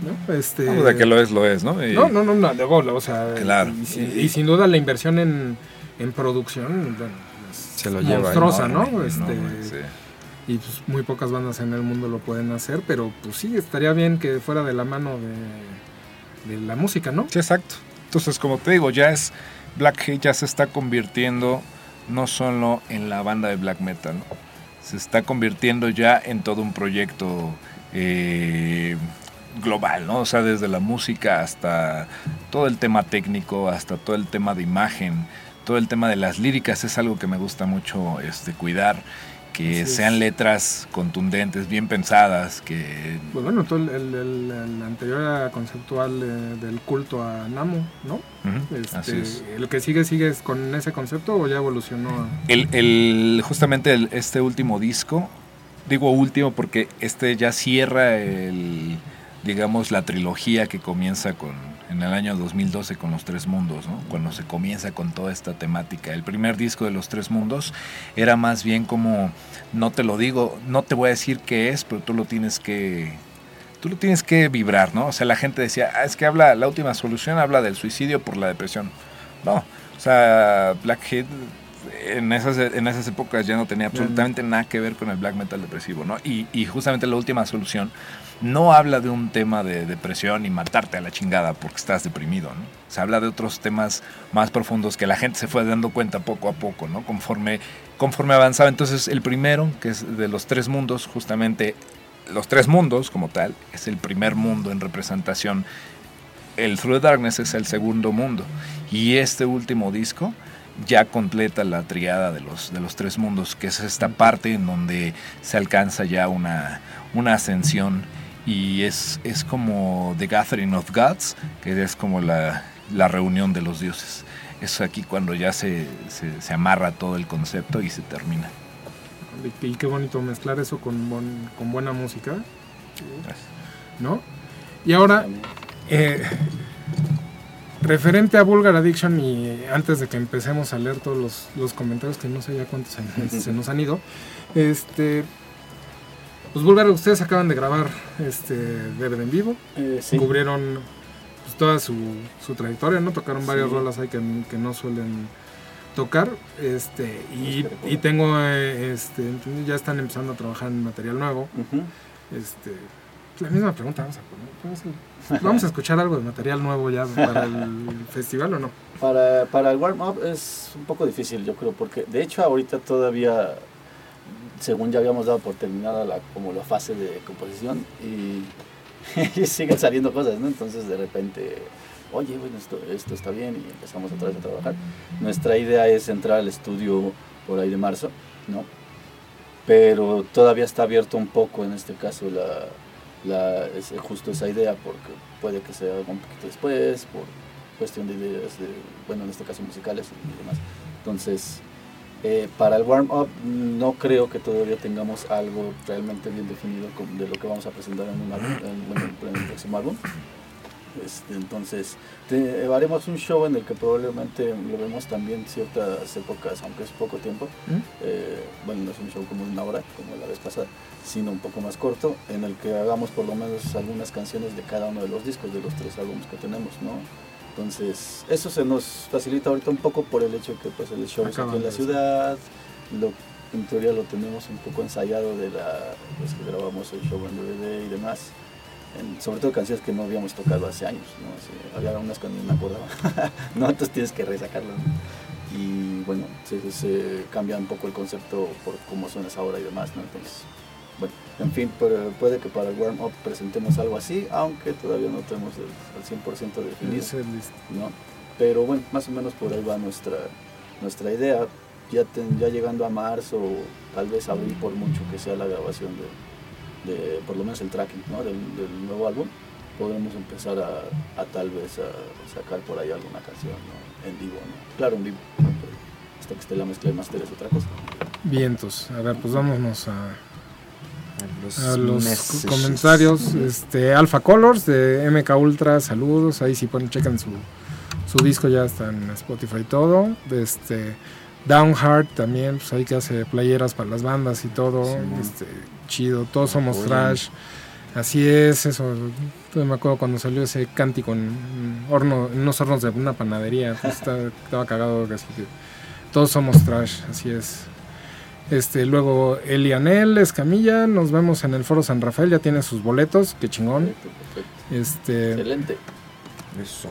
¿No? Este... No, de que lo es, lo es, ¿no? Y... No, no, no, no, luego, o sea, claro. y, sin duda la inversión en, en producción se lo monstruosa, ¿no? Este, sí. Y pues muy pocas bandas en el mundo lo pueden hacer, pero pues sí, estaría bien que fuera de la mano de, de la música, ¿no? Sí, exacto. Entonces, como te digo, ya es Black Hate ya se está convirtiendo no solo en la banda de black metal, se está convirtiendo ya en todo un proyecto eh, global, ¿no? O sea, desde la música hasta todo el tema técnico, hasta todo el tema de imagen, todo el tema de las líricas es algo que me gusta mucho este, cuidar que sean letras contundentes, bien pensadas, que... Pues bueno, todo el, el, anterior conceptual del culto a Namo, ¿no? este, Así es. ¿El que sigue sigue con ese concepto o ya evolucionó? El, el, justamente este último disco, digo último porque este ya cierra el, digamos, la trilogía que comienza con en el año 2012 con Los Tres Mundos, ¿no? cuando se comienza con toda esta temática. El primer disco de Los Tres Mundos era más bien como, no te lo digo, no te voy a decir qué es, pero tú lo tienes que, tú lo tienes que vibrar, ¿no? O sea, la gente decía, ah, es que habla, la última solución habla del suicidio por la depresión. No, o sea, Blackhead en esas, en esas épocas ya no tenía absolutamente nada que ver con el black metal depresivo, ¿no? Y, y justamente la última solución no habla de un tema de depresión y matarte a la chingada porque estás deprimido, ¿no? Se habla de otros temas más profundos que la gente se fue dando cuenta poco a poco, ¿no? Conforme, conforme avanzaba. Entonces, el primero, que es de los tres mundos, justamente los tres mundos como tal, es el primer mundo en representación. El Through the Darkness es el segundo mundo. Y este último disco ya completa la triada de los, de los tres mundos, que es esta parte en donde se alcanza ya una, una ascensión y es, es como The Gathering of Gods, que es como la, reunión de los dioses. Es aquí cuando ya se, se, amarra todo el concepto y se termina. Y, qué bonito mezclar eso con, con buena música. ¿No? Y ahora, eh, referente a Vulgar Addiction y antes de que empecemos a leer todos los, los comentarios, que no sé ya cuántos se nos han ido, este pues Vulgar, ustedes acaban de grabar este DVD en vivo. Eh, Cubrieron pues, toda su, su, trayectoria, ¿no? Tocaron varias rolas ahí que, que, no suelen tocar. Este, y, y tengo, eh, este, ya están empezando a trabajar en material nuevo. Este, la misma pregunta vamos a poner. ¿Vamos a escuchar algo de material nuevo ya para el festival o no? Para, para el warm-up es un poco difícil, yo creo, porque de hecho ahorita todavía según ya habíamos dado por terminada la, como la fase de composición y, siguen saliendo cosas, ¿no? Entonces de repente, oye, bueno, esto, esto está bien y empezamos otra vez a trabajar. Nuestra idea es entrar al estudio por ahí de marzo, ¿no? Pero todavía está abierto un poco en este caso la, la, es justo esa idea porque puede que sea un poquito después, por cuestión de ideas, de, bueno, en este caso musicales y demás. Entonces, eh, para el warm-up no creo que todavía tengamos algo realmente bien definido de lo que vamos a presentar en, un en, el próximo álbum. Este, entonces, haremos un show en el que probablemente lo vemos también ciertas épocas, aunque es poco tiempo. ¿Mm? Eh, bueno, no es un show como una hora, como la vez pasada, sino un poco más corto, en el que hagamos por lo menos algunas canciones de cada uno de los discos, de los tres álbumes que tenemos, ¿no? Entonces, eso se nos facilita ahorita un poco por el hecho de que pues, el show es aquí en la ciudad, lo, en teoría lo tenemos un poco ensayado de la pues, que grabamos el show en DVD y demás. Sobre todo canciones que no habíamos tocado hace años, ¿no? había unas que no me acordaba, no, entonces tienes que resacarlas. Y bueno, se, se, cambia un poco el concepto por cómo suenas ahora y demás, ¿no? Entonces, bueno, en fin, puede que para el warm-up presentemos algo así, aunque todavía no tenemos el, 100% definido. ¿no? Pero bueno, más o menos por ahí va nuestra, nuestra idea. Ya, ya llegando a marzo, tal vez abril por mucho que sea la grabación de, por lo menos el tracking del, nuevo álbum, podremos empezar a, tal vez a sacar por ahí alguna canción en vivo. ¿no? Claro, en vivo. Hasta que esté la mezcla de máster es otra cosa. Vientos. A ver, pues vámonos a a los comentarios. Este, Alpha Colors de MK Ultra, saludos. Ahí si ponen, chequen su, su disco, ya está en Spotify y todo. Este, Downheart también, pues ahí que hace playeras para las bandas y todo. este, chido, todos somos trash. Así es, eso. me acuerdo cuando salió ese cántico en, horno, en unos hornos de una panadería. Pues estaba, cagado. Así que todos somos trash, así es. Este, luego Elianel Escamilla, nos vemos en el Foro San Rafael, ya tiene sus boletos, qué chingón. Este, Excelente. Eso.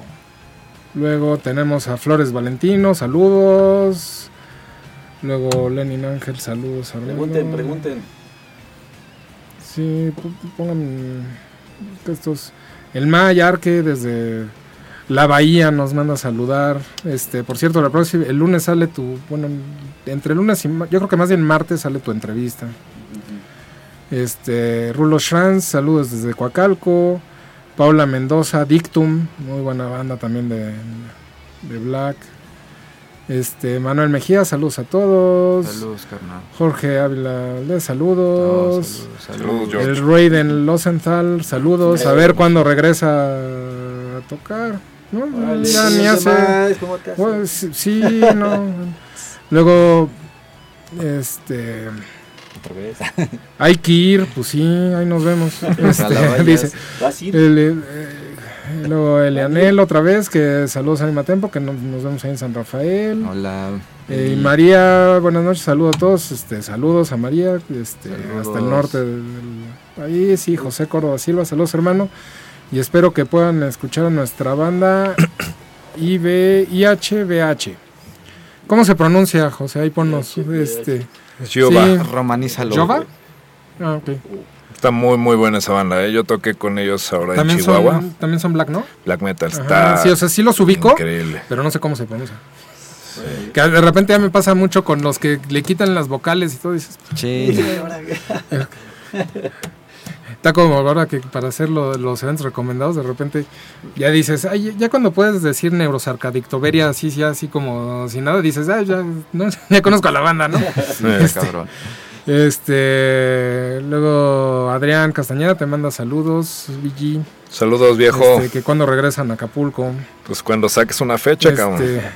Luego tenemos a Flores Valentino, saludos. Luego Lenin Ángel, saludos. Pregunten, pregunten. Sí, pongan estos. El Mayarque desde la Bahía nos manda a saludar. Este, por cierto, la próxima, el lunes sale tu, bueno, entre lunes y yo creo que más bien martes sale tu entrevista. Este, Rulo Schranz, saludos desde Coacalco. Paula Mendoza, Dictum, muy buena banda también de, de Black. Este, Manuel Mejía, saludos a todos. Saludos, carnal. Jorge Ávila, saludos. Saludos, El George. Raiden Losenthal, saludos. A ver cuándo regresa a tocar. No, Órale, ya sí, ni ¿qué hace. ¿Cómo te hace? Pues, sí, sí, no. Luego, este. Otra vez. Hay que ir, pues sí, ahí nos vemos. Este, dice. ¿Vas a ir? El, el, luego Elianel otra vez, que saludos a Tempo, que nos, nos vemos ahí en San Rafael. Hola. Eh, y María, buenas noches, saludos a todos, este, saludos a María, este, Saludos. hasta el norte del, país, y José Córdoba Silva, saludos hermano, y espero que puedan escuchar a nuestra banda IB, IHBH. ¿Cómo se pronuncia, José? Ahí ponnos, este. Sí. Romanízalo. ¿Jova? Ah, ok. Está muy, muy buena esa banda. ¿eh? Yo toqué con ellos ahora en Chihuahua. son, también son black, ¿no? Black Metal. Ajá, Está sí, o sea, sí los ubico, increíble. pero no sé cómo se pronuncia. Que de repente ya me pasa mucho con los que le quitan las vocales y todo, dices, Sí. Está como ahora que para hacer lo- los eventos recomendados, de repente ya dices, ay, ya cuando puedes decir neurosarcadictoveria así, sí, así como sin nada, dices, ay, ya, no, ya conozco a la banda, ¿no? Eh, cabrón. Este, luego Adrián Castañeda te manda saludos, VG, Saludos, viejo. este, que cuando regresan a Acapulco. Pues cuando saques una fecha, cabrón. Este,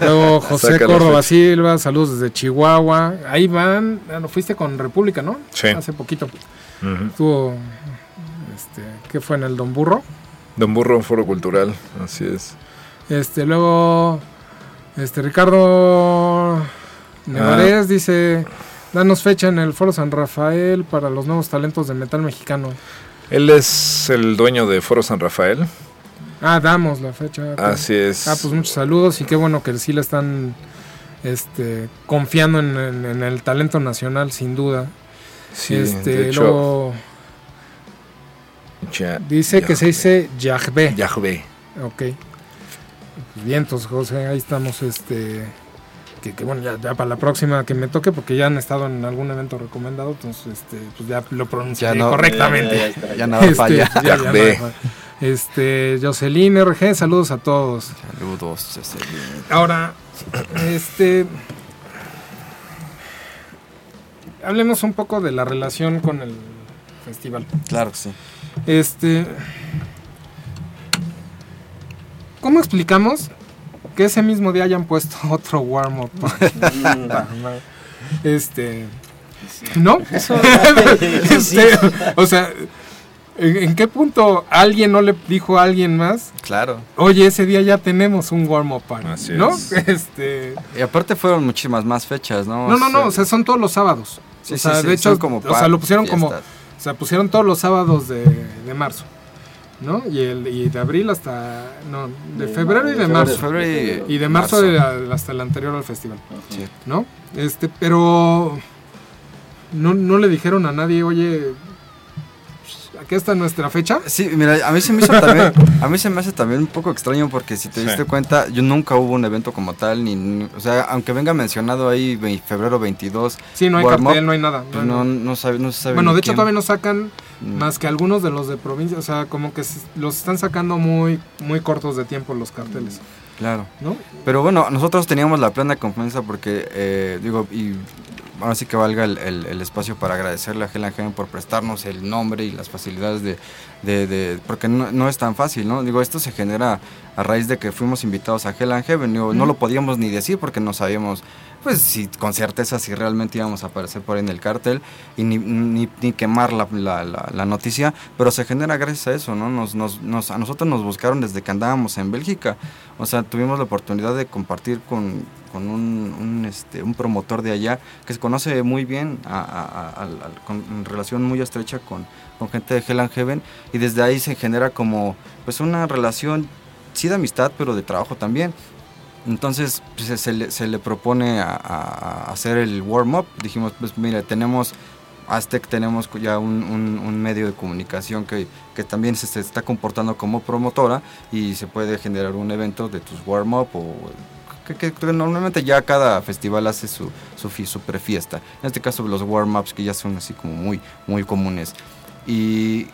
luego José Saca Córdoba. Silva, saludos desde Chihuahua. Ahí van, ah, no, fuiste con República, ¿no? Sí. Hace poquito. Estuvo, este, ¿qué fue en el Don Burro? Don Burro en Foro Cultural. Así es. Este, luego, este, Ricardo Nevarez dice, danos fecha en el Foro San Rafael para los nuevos talentos de metal mexicano. Él es el dueño de Foro San Rafael. Ah, damos la fecha. Así es. Ah, pues muchos saludos y qué bueno que sí le están este, confiando en, en- en el talento nacional, sin duda. Sí, este, de hecho, luego ya- dice que se dice Yahvé. Yahvé. Ok. Pues vientos, José, ahí estamos, este... Que, que bueno, ya, ya para la próxima que me toque, porque ya han estado en algún evento recomendado, entonces este, pues ya lo no- correctamente. Ya, ya, ya, ya. Ya nada Este, falla. ya- nada falla. Este, Jocelyn RG, saludos a todos. Saludos, Jocelyn. Ahora, este. Hablemos un poco de la relación con el festival. Claro que sí. Este. ¿Cómo explicamos que ese mismo día hayan puesto otro warm-up? este. ¿No? Este, o sea, ¿en, qué punto alguien no le dijo a alguien más? Claro. Oye, ese día ya tenemos un warm-up party, Así ¿no? es. Este. Y aparte fueron muchísimas más fechas, ¿no? No, no, no, o sea, son todos los sábados. sí, o sí, sea, sí, de hecho, como o sea, lo pusieron como, o sea, pusieron todos los sábados de, de marzo, ¿no? Y, el, y de abril hasta, no, de De febrero y de marzo. De febrero Y de marzo, hasta el anterior al festival. ¿no? Este, pero no, no le dijeron a nadie, oye, aquí está nuestra fecha. Sí, mira, a mí se me hizo también, a mí se me hace también un poco extraño porque si te Sí. diste cuenta, yo nunca hubo un evento como tal, ni, ni- o sea, aunque venga mencionado ahí febrero 22, Sí, no hay cartel, up, no hay nada. pues no hay no, no, sabe, no se sabe Bueno, de hecho quién. todavía no sacan Mm. más que algunos de los de provincia, o sea, como que los están sacando muy, muy cortos de tiempo los carteles, Claro. ¿no? Pero bueno, nosotros teníamos la plena confianza porque, eh, digo, y ahora sí que valga el, el- el espacio para agradecerle a Heaven por prestarnos el nombre y las facilidades de, de- de- porque no, no es tan fácil, ¿no? Digo, esto se genera a raíz de que fuimos invitados a Heaven, digo, no lo podíamos ni decir porque no sabíamos, pues, si con certeza si realmente íbamos a aparecer por ahí en el cartel y ni, ni, ni quemar la, la- noticia, pero se genera gracias a eso, ¿no? Nos, nos, nos- a nosotros nos buscaron desde que andábamos en Bélgica, o sea, tuvimos la oportunidad de compartir con, con un, este, un promotor de allá que se conoce muy bien, a- con relación muy estrecha con, con gente de Hell and Heaven, y desde ahí se genera como pues una relación sí de amistad, pero de trabajo también. Entonces pues, se, le, se, le, propone a, hacer el warm-up. Dijimos, pues mira, tenemos Aztec tenemos ya un, un, medio de comunicación que, que también se, está comportando como promotora y se puede generar un evento de tus warm-up o que, normalmente ya cada festival hace su, su, su prefiesta. En este caso los warm-ups que ya son así como muy, muy comunes. Y,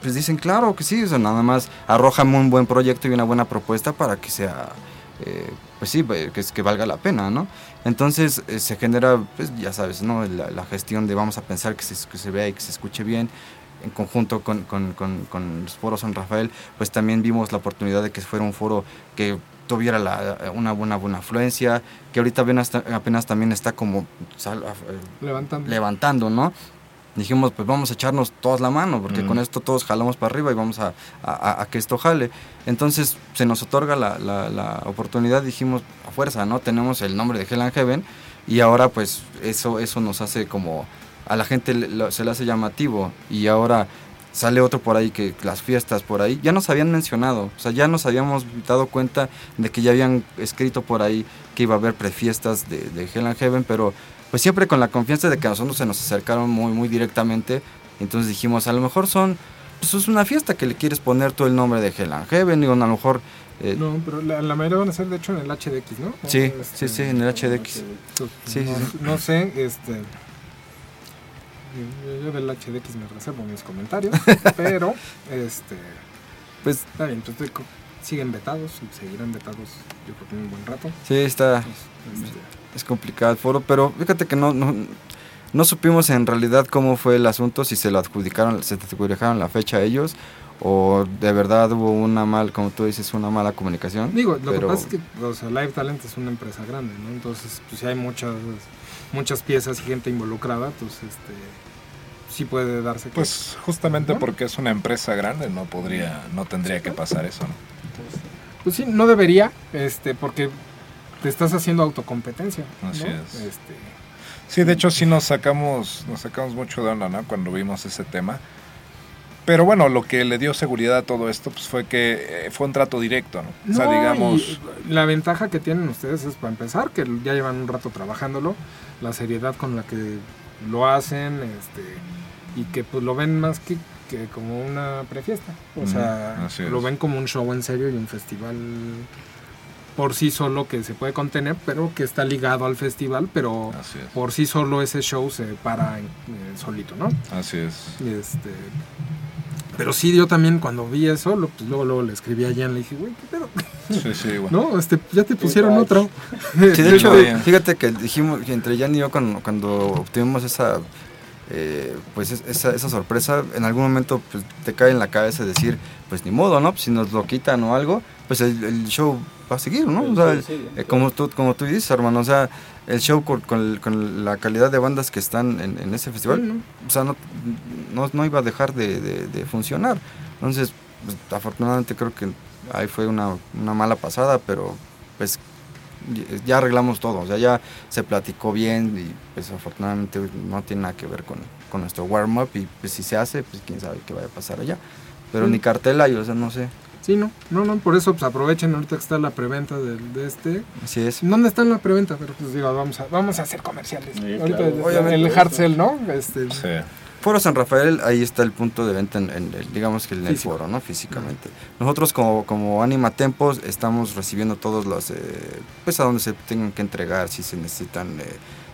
pues dicen, claro que sí, o sea, nada más arrojan un buen proyecto y una buena propuesta para que sea eh, pues sí, que, que valga la pena, ¿no? Entonces eh, se genera, pues ya sabes, ¿no? La, gestión de vamos a pensar que se, que se vea y que se escuche bien. En conjunto con, con, con, los foros San Rafael, pues también vimos la oportunidad de que fuera un foro que tuviera la, una buena, buena afluencia, que ahorita apenas, apenas también está como eh, levantando. levantando, ¿no? Dijimos, pues vamos a echarnos todas la mano, porque con esto todos jalamos para arriba y vamos a, a, que esto jale. Entonces se nos otorga la, la, oportunidad, dijimos, a fuerza, ¿no? Tenemos el nombre de Hell and Heaven y ahora pues eso, eso nos hace como, a la gente se le hace llamativo y ahora sale otro por ahí que las fiestas por ahí ya nos habían mencionado, o sea, ya nos habíamos dado cuenta de que ya habían escrito por ahí que iba a haber prefiestas de, de Hell and Heaven, pero pues siempre con la confianza de que a nosotros se nos acercaron muy, muy directamente. Entonces dijimos, a lo mejor son, pues es una fiesta que le quieres poner tú el nombre de Hell and Heaven, y a lo mejor... Eh, no, pero la, mayoría van a ser de hecho en el HDX, ¿no? Sí, sí, este, sí, en el HDX. sí, no, sí, no, sé, este... Yo del HDX me reservo mis comentarios, pero este... Pues... Está bien, pues siguen vetados seguirán vetados yo creo que un buen rato. Sí, está... Pues, este, es complicado el foro, pero fíjate que no, no, supimos en realidad cómo fue el asunto, si se lo adjudicaron, se adjudicaron la fecha a ellos o de verdad hubo una mal, como tú dices, una mala comunicación. Digo, lo que pasa es que o sea, Live Talent es una empresa grande, ¿no? Entonces, pues si hay muchas muchas piezas y gente involucrada, pues este sí puede darse Pues justamente porque es una empresa grande no podría no tendría que pasar eso, ¿no? Pues sí, no debería, este porque te estás haciendo autocompetencia. Así es. Este, sí, de hecho sí nos sacamos, nos sacamos mucho de onda, ¿no? Cuando vimos ese tema. Pero bueno, lo que le dio seguridad a todo esto pues fue que eh, fue un trato directo, ¿no? o sea, digamos... la ventaja que tienen ustedes es, para empezar, que ya llevan un rato trabajándolo, la seriedad con la que lo hacen, este, y que pues lo ven más que, que como una prefiesta. O sea, lo ven como un show en serio y un festival por sí solo que se puede contener, pero que está ligado al festival, pero por sí solo ese show se para en, solito, ¿no? Así es. Este, pero sí, yo también cuando vi eso, lo, pues luego, luego le escribí a Jan, le dije, güey, ¿qué pedo? Sí, sí, bueno. No, este, ya te pusieron otro. Sí, de hecho, fíjate que dijimos, que entre Jan y yo cuando, cuando obtuvimos esa eh, pues esa, esa, sorpresa en algún momento pues, te cae en la cabeza decir, pues ni modo, ¿no? si nos lo quitan o algo, pues el, show va a seguir, ¿no? O sea, eh, como, tú, como tú dices, hermano, o sea, el show con, con, la calidad de bandas que están en, ese festival, o sea, no, no, iba a dejar de, de, funcionar. Entonces, pues, afortunadamente creo que ahí fue una, una mala pasada, pero pues ya arreglamos todo, o sea, ya se platicó bien y pues afortunadamente no tiene nada que ver con, con nuestro warm-up y pues si se hace, pues quién sabe qué vaya a pasar allá. Pero ni cartel hay, o sea, no sé. Sí, no, no, no, por eso pues aprovechen ahorita que está la preventa de, de este. Así es. ¿Dónde está la preventa? Pero pues digo, vamos a, vamos a hacer comerciales. ahorita el hard sell, ¿no? Este, sí. Foro San Rafael, ahí está el punto de venta, en, el, digamos que en el foro, ¿no? Físicamente. Nosotros como, como Anima Tempos estamos recibiendo todos los, eh, pues a donde se tengan que entregar, si se necesitan eh,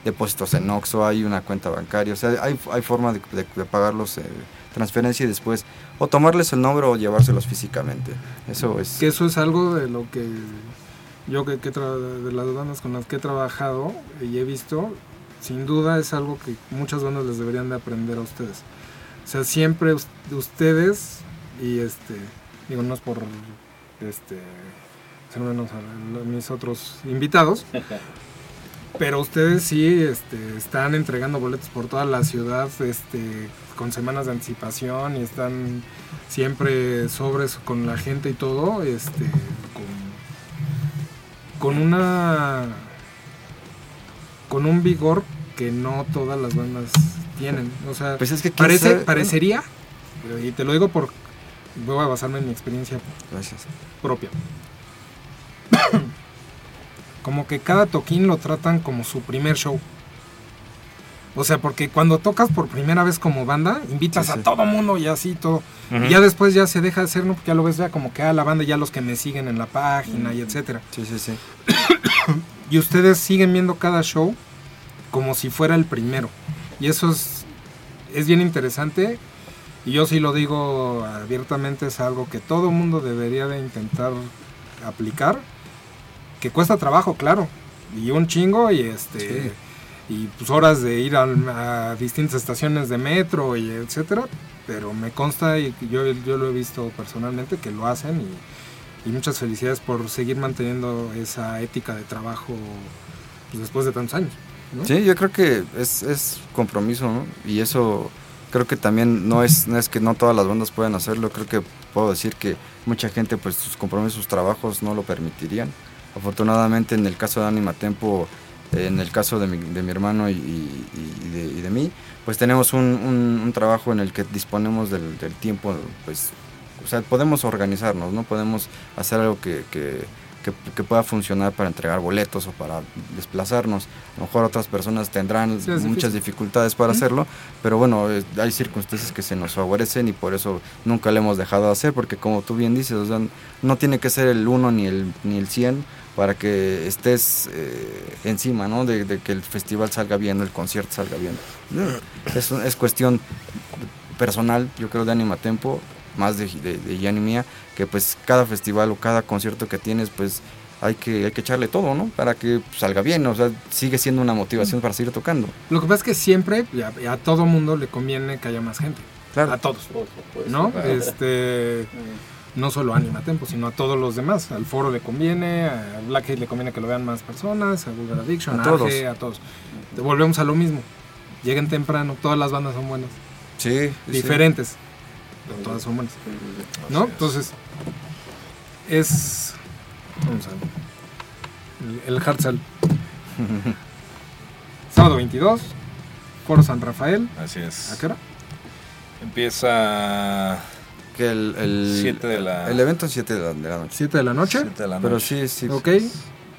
depósitos en Oxxo, hay una cuenta bancaria, o sea, hay, hay forma de, pagarlos, eh, transferencia y después o tomarles el nombre o llevárselos físicamente. Eso es... Que eso es algo de lo que yo que, que de las bandas con las que he trabajado y he visto, sin duda es algo que muchas bandas les deberían de aprender a ustedes. O sea, siempre ustedes, y este, digo, no es por este, ser menos a mis otros invitados, pero ustedes sí este, están entregando boletos por toda la ciudad este, con semanas de anticipación y están siempre sobres con la gente y todo, este, con una con un vigor que no todas las bandas tienen. O sea, pues es que parece, parecería, y te lo digo por voy a basarme en mi experiencia Gracias. propia. Como que cada toquín lo tratan como su primer show. O sea, porque cuando tocas por primera vez como banda, invitas Sí, sí. a todo mundo y así todo. Y ya después ya se deja de hacer, ¿no? Porque ya lo ves ya como que a la banda, ya los que me siguen en la página y etcétera. Sí, sí, sí. Y ustedes siguen viendo cada show como si fuera el primero. Y eso es, es bien interesante. Y yo sí lo digo abiertamente, es algo que todo mundo debería de intentar aplicar. Que cuesta trabajo, claro. Y un chingo y este... Sí. Y pues horas de ir a, distintas estaciones de metro y etcétera. Pero me consta y yo, yo lo he visto personalmente que lo hacen y, y muchas felicidades por seguir manteniendo esa ética de trabajo pues, después de tantos años. ¿no? Sí, yo creo que es, es compromiso, ¿no? Y eso creo que también no es, no es que no todas las bandas puedan hacerlo, creo que puedo decir que mucha gente, pues sus compromisos, sus trabajos no lo permitirían. Afortunadamente en el caso de Anima Tempo, eh, en el caso de mi, de mi hermano y, y- y de, y de mí, pues tenemos un, un- un trabajo en el que disponemos del, del tiempo, pues, o sea, podemos organizarnos, ¿no? Podemos hacer algo que, que- que- que pueda funcionar para entregar boletos o para desplazarnos. A lo mejor otras personas tendrán Sí, muchas dificultades para hacerlo, pero bueno, hay circunstancias que se nos favorecen y por eso nunca lo hemos dejado de hacer, porque como tú bien dices, o sea, no tiene que ser el 1 ni el, ni el 100 para que estés eh, encima, ¿no? De, de que el festival salga bien, el concierto salga bien. Es, es cuestión personal, yo creo, de Anima Tempo, más de, de, de Gian y mía, que pues cada festival o cada concierto que tienes, pues hay que, hay que echarle todo, ¿no? Para que salga bien, o sea, sigue siendo una motivación para seguir tocando. Lo que pasa es que siempre a, todo mundo le conviene que haya más gente. Claro. A todos. Por supuesto. ¿No? Claro. Este, no solo a Anima Tempo, sino a todos los demás. Al foro le conviene, a Blackhead le conviene que lo vean más personas, a Vulgar Addiction, A a, todos. Arge, a todos. Volvemos a lo mismo. Lleguen temprano, todas las bandas son buenas. Sí, sí. Diferentes, pero todas son buenas. ¿No? Entonces, es. Vamos a ver. El, el hard sell. Sábado 22, Foro San Rafael. Así es. ¿A qué hora? Empieza Que el, el, Siete de la- el evento es 7 de la, de la noche. 7 de la noche. 7 de la Pero sí, sí. Ok.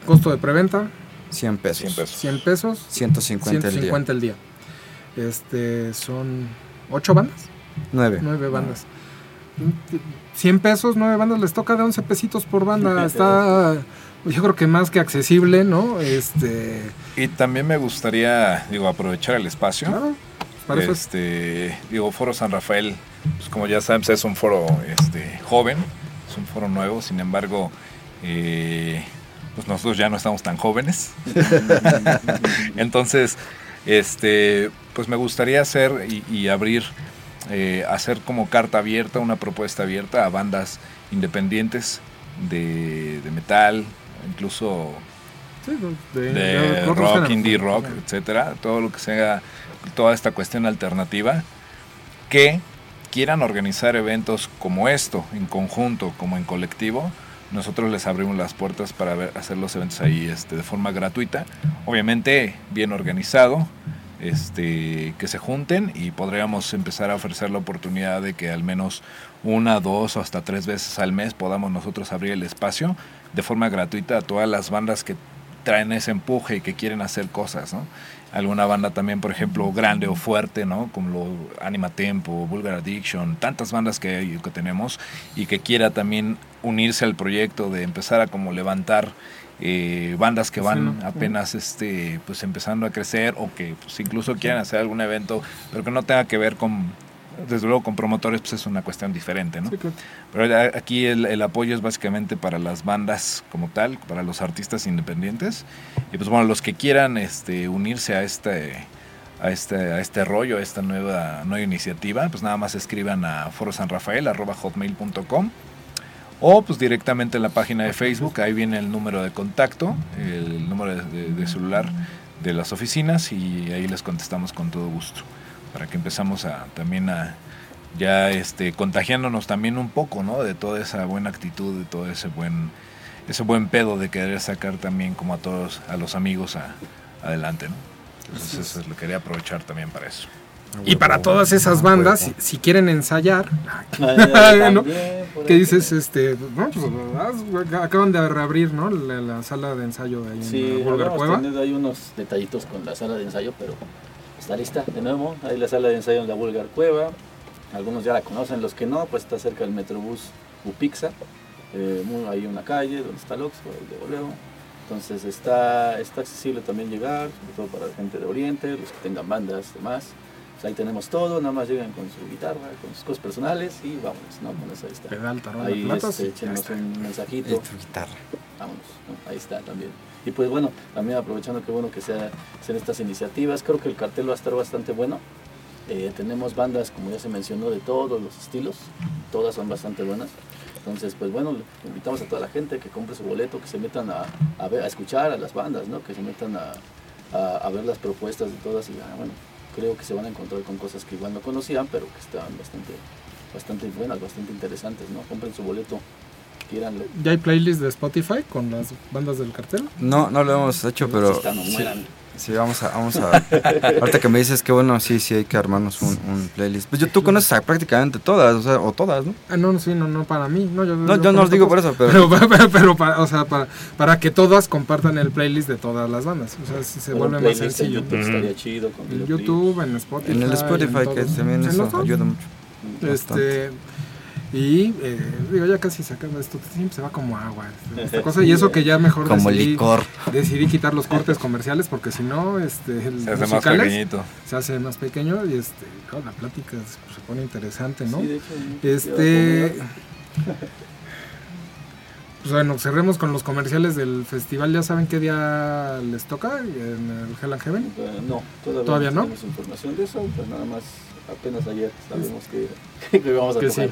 Costo de preventa, 100 pesos. 100 pesos. 100 pesos. 150, 150 el día. Este, son 8 bandas, el día. 9. 9 bandas. 100 pesos, 9 bandas, les toca de 11 pesitos por banda. Está, yo creo que más que accesible, ¿no? Este, Y también me gustaría, digo, aprovechar el espacio. claro, para eso es- este, digo, Foro San Rafael, pues como ya sabes, es un foro este, joven, es un foro nuevo, sin embargo, eh, pues nosotros ya no estamos tan jóvenes. Entonces, este, pues me gustaría hacer y, y abrir, eh, hacer como carta abierta, una propuesta abierta a bandas independientes de, de metal, incluso sí, de, rock, géneros. indie rock, etcétera, todo lo que sea, toda esta cuestión alternativa, que quieran organizar eventos como esto, en conjunto, como en colectivo, nosotros les abrimos las puertas para hacer los eventos ahí este, de forma gratuita, obviamente bien organizado, este, que se junten y podríamos empezar a ofrecer la oportunidad de que al menos una, dos o hasta tres veces al mes podamos nosotros abrir el espacio de forma gratuita a todas las bandas que traen ese empuje y que quieren hacer cosas, ¿no? Alguna banda también, por ejemplo, grande o fuerte, ¿no? Como lo Anima Tempo, Vulgar Addiction, tantas bandas que, que tenemos y que quiera también unirse al proyecto de empezar a como levantar eh, bandas que van apenas este pues empezando a crecer o que pues, incluso quieran hacer algún evento pero que no tenga que ver con desde luego con promotores pues es una cuestión diferente ¿no? Sí, claro. Pero aquí el, el apoyo es básicamente para las bandas como tal, para los artistas independientes. Y pues bueno, los que quieran este, unirse a este, a este, a este rollo, a esta nueva, nueva iniciativa, pues nada más escriban a forosanrafael.hotmail.com o pues directamente en la página de Facebook, ahí viene el número de contacto, el número de, de- de celular de las oficinas y ahí les contestamos con todo gusto. Para que empezamos a también a ya este contagiándonos también un poco, ¿no? De toda esa buena actitud, de todo ese buen ese buen pedo de querer sacar también como a todos a los amigos a, adelante, ¿no? Entonces eso lo quería aprovechar también para eso. Y para todas esas bandas, si, si quieren ensayar, ¿no? también, por ¿qué ahí. dices? Este, no, pues, acaban de reabrir, ¿no? La, la sala de ensayo de ahí Sí, en Cueva. tenido ahí unos detallitos con la sala de ensayo, pero está lista de nuevo. Ahí la sala de ensayo en la Vulgar Cueva. Algunos ya la conocen, los que no, pues está cerca del Metrobús Upixa. Eh, hay una calle donde está el ahí de voleo. Entonces está, está accesible también llegar, sobre todo para la gente de Oriente, los que tengan bandas, demás. Pues ahí tenemos todo, nada más llegan con su guitarra, con sus cosas personales y vámonos, ¿no? Con eso ahí está. Pedal, tarola, Ahí este, y un Y mensajito tu guitarra. vámonos, ¿no? ahí está también. Y pues bueno, también aprovechando que bueno que sea, sean estas iniciativas, creo que el cartel va a estar bastante bueno. Eh, tenemos bandas, como ya se mencionó, de todos los estilos, todas son bastante buenas. Entonces, pues bueno, invitamos a toda la gente que compre su boleto, que se metan a, escuchar a las bandas, ¿no? que se metan a, ver las propuestas de todas y bueno, creo que se van a encontrar con cosas que igual no conocían, pero que están bastante, bastante buenas, bastante interesantes, ¿no? Compren su boleto, ¿Ya hay playlist de Spotify con las bandas del cartel? No, no lo hemos hecho, pero sí, vamos a, vamos a. Ahorita que me dices que bueno, sí, sí hay que armarnos un, un playlist. Pues yo, tú conoces a prácticamente todas, o sea, o todas, ¿no? Ah, no, sí, no, no para mí. No, yo, No, yo no os digo por eso, pero. Pero, pero, pero para, o sea, para, para que todas compartan el playlist de todas las bandas. O sea, si se vuelve más playlist en sencillo. YouTube estaría chido. Con En. YouTube, en Spotify. En el Spotify, en que también En eso ayuda mucho. Este, y eh, digo, ya casi se acaba esto, siempre se va como agua este, esta cosa. Y eso que ya mejor Como decidí, licor. decidí quitar los cortes comerciales porque si no, este, el Se hace más musicales pequeñito. se hace más pequeño y este, claro, la plática se, se pone interesante, ¿no? Sí, de hecho, Este. Pues bueno, cerremos con los comerciales del festival. ¿Ya saben qué día les toca en el Hell and Heaven? Eh, no, todavía, ¿Todavía no? tenemos información de eso, pues nada más apenas ayer sabemos que, que íbamos a Que tocar.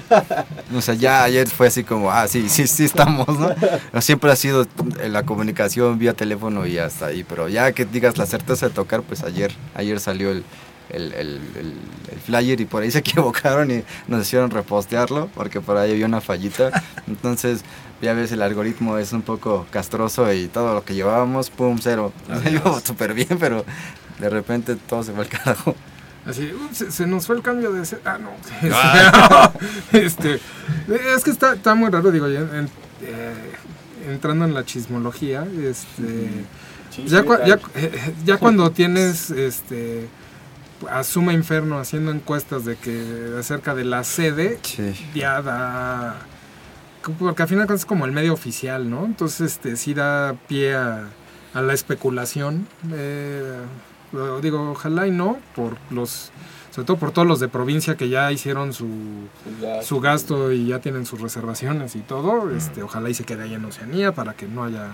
sí. O sea, ya ayer fue así como, ah, sí, sí, sí estamos, ¿no? Siempre ha sido eh, la comunicación vía teléfono y hasta ahí. Pero ya que digas la certeza de tocar, pues ayer, ayer salió el, el, el- el- el flyer y por ahí se equivocaron y nos hicieron repostearlo porque por ahí había una fallita. Entonces, ya ves, el algoritmo es un poco castroso y todo lo que llevábamos, pum, cero. Iba súper bien, pero de repente todo se fue al carajo. Así, "Uh, se, se nos fue el cambio de. Ah, no. Ah. este, es que está, está muy raro, digo, ya en- eh, entrando en la chismología. Este, ya, ya, eh, ya cuando tienes este a Suma Inferno haciendo encuestas de que acerca de la sede Sí. ya da porque al final es como el medio oficial no entonces este sí da pie a, a la especulación eh, digo ojalá y no por los sobre todo por todos los de provincia que ya hicieron su su gasto y ya tienen sus reservaciones y todo. Este, ojalá y se quede ahí en Oceanía para que no haya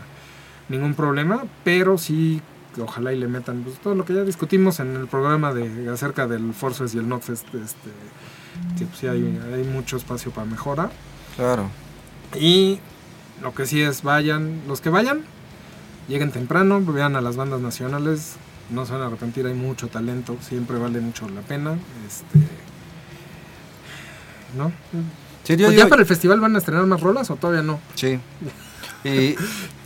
ningún problema, pero sí ojalá y le metan pues, todo lo que ya discutimos en el programa de acerca del Forces y el Notfest, este, que pues, sí hay, hay mucho espacio para mejora. Claro. Y lo que sí es, vayan, los que vayan, lleguen temprano, vean a las bandas nacionales, no se van a arrepentir, hay mucho talento, siempre vale mucho la pena. Este, ¿No? Sí, yo, Pues ya yo- para el festival van a estrenar más rolas o todavía no? sí. Y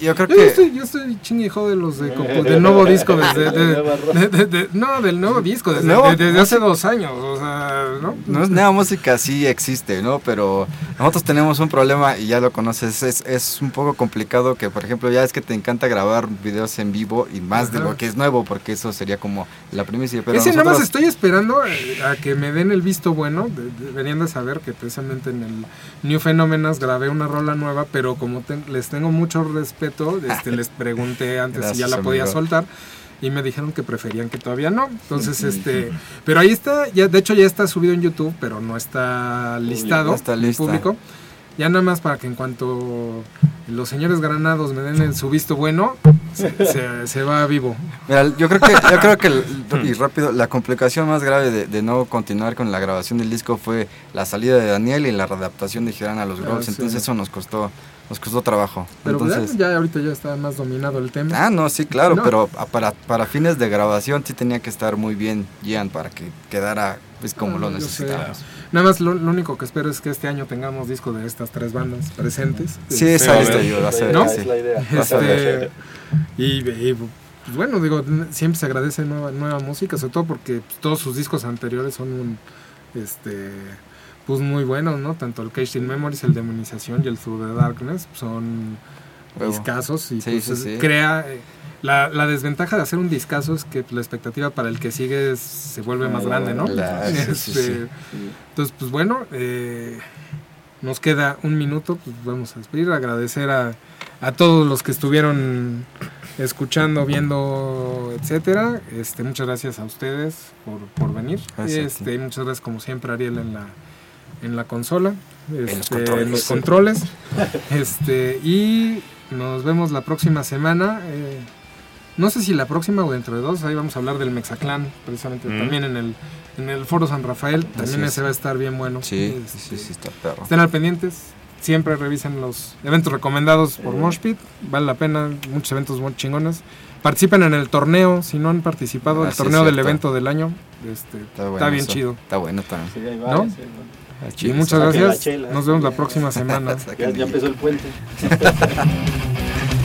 yo creo Yo que... estoy, yo estoy chingue y jode los de, del nuevo disco desde, de- de- de- de- no, del nuevo disco desde, Nuevo- de- desde hace dos años, o sea, ¿no? No es nueva música, sí existe, ¿no? Pero nosotros tenemos un problema y ya lo conoces, es, es un poco complicado que, por ejemplo, ya es que te encanta grabar videos en vivo y más de Ajá. lo que es nuevo, porque eso sería como la primicia. Pero Ese nada más nosotros- estoy esperando eh, a que me den el visto bueno. de- de- Deberían de saber que precisamente en el New Phenomenas grabé una rola nueva, pero como ten- les tengo mucho respeto, este, les pregunté antes si ya la podía soltar. Y me dijeron que preferían que todavía no. Entonces, este. Pero ahí está, ya, de hecho ya está subido en YouTube, pero no está listado. No está lista. público. Ya nada más para que en cuanto los señores granados me den el, su visto bueno, se, se- se va vivo. Mira, yo creo que, yo creo que y rápido, la complicación más grave de, de no continuar con la grabación del disco fue la salida de Daniel y la readaptación de Girán a los Ah, Grolls, sí. entonces eso nos costó, nos costó trabajo. Pero pues, entonces, ya, ya ahorita ya está más dominado el tema. Ah, no, sí, claro, No. pero para, para fines de grabación sí tenía que estar muy bien Gian para que quedara pues como Ah, lo necesitábamos. Nada más lo, lo único que espero es que este año tengamos disco de estas tres bandas presentes. Sí, esa. Es la idea. Ser. Este, y, y pues bueno, digo, siempre se agradece nueva, nueva música, sobre todo porque pues, todos sus discos anteriores son un, este pues muy buenos, ¿no? Tanto el Cage in Memories, el Demonización y el Through the Darkness son discasos y pues, crea eh, la, la, desventaja de hacer un discazo es que la expectativa para el que sigue se vuelve más grande, ¿no? Este, entonces, pues bueno, eh, nos queda un minuto, pues vamos a despedir, agradecer a, a todos los que estuvieron escuchando, viendo, etcétera. Este, muchas gracias a ustedes por, por venir. Este, muchas gracias como siempre Ariel en la en la consola, este, en los controles. este, y nos vemos la próxima semana. Eh, no sé si la próxima o dentro de dos, ahí vamos a hablar del Mexaclan, precisamente mm. también en el, en el Foro San Rafael, también ese va a estar bien bueno. Sí, sí, sí, está perro. Estén al pendientes, siempre revisen los eventos recomendados por Moshpit, vale la pena, muchos eventos muy chingones. Participen en el torneo, si no han participado, el torneo del evento del año, este, está, bien chido. Está bueno también. ¿No? Y muchas gracias. Nos vemos la próxima semana. ya, ya empezó el puente.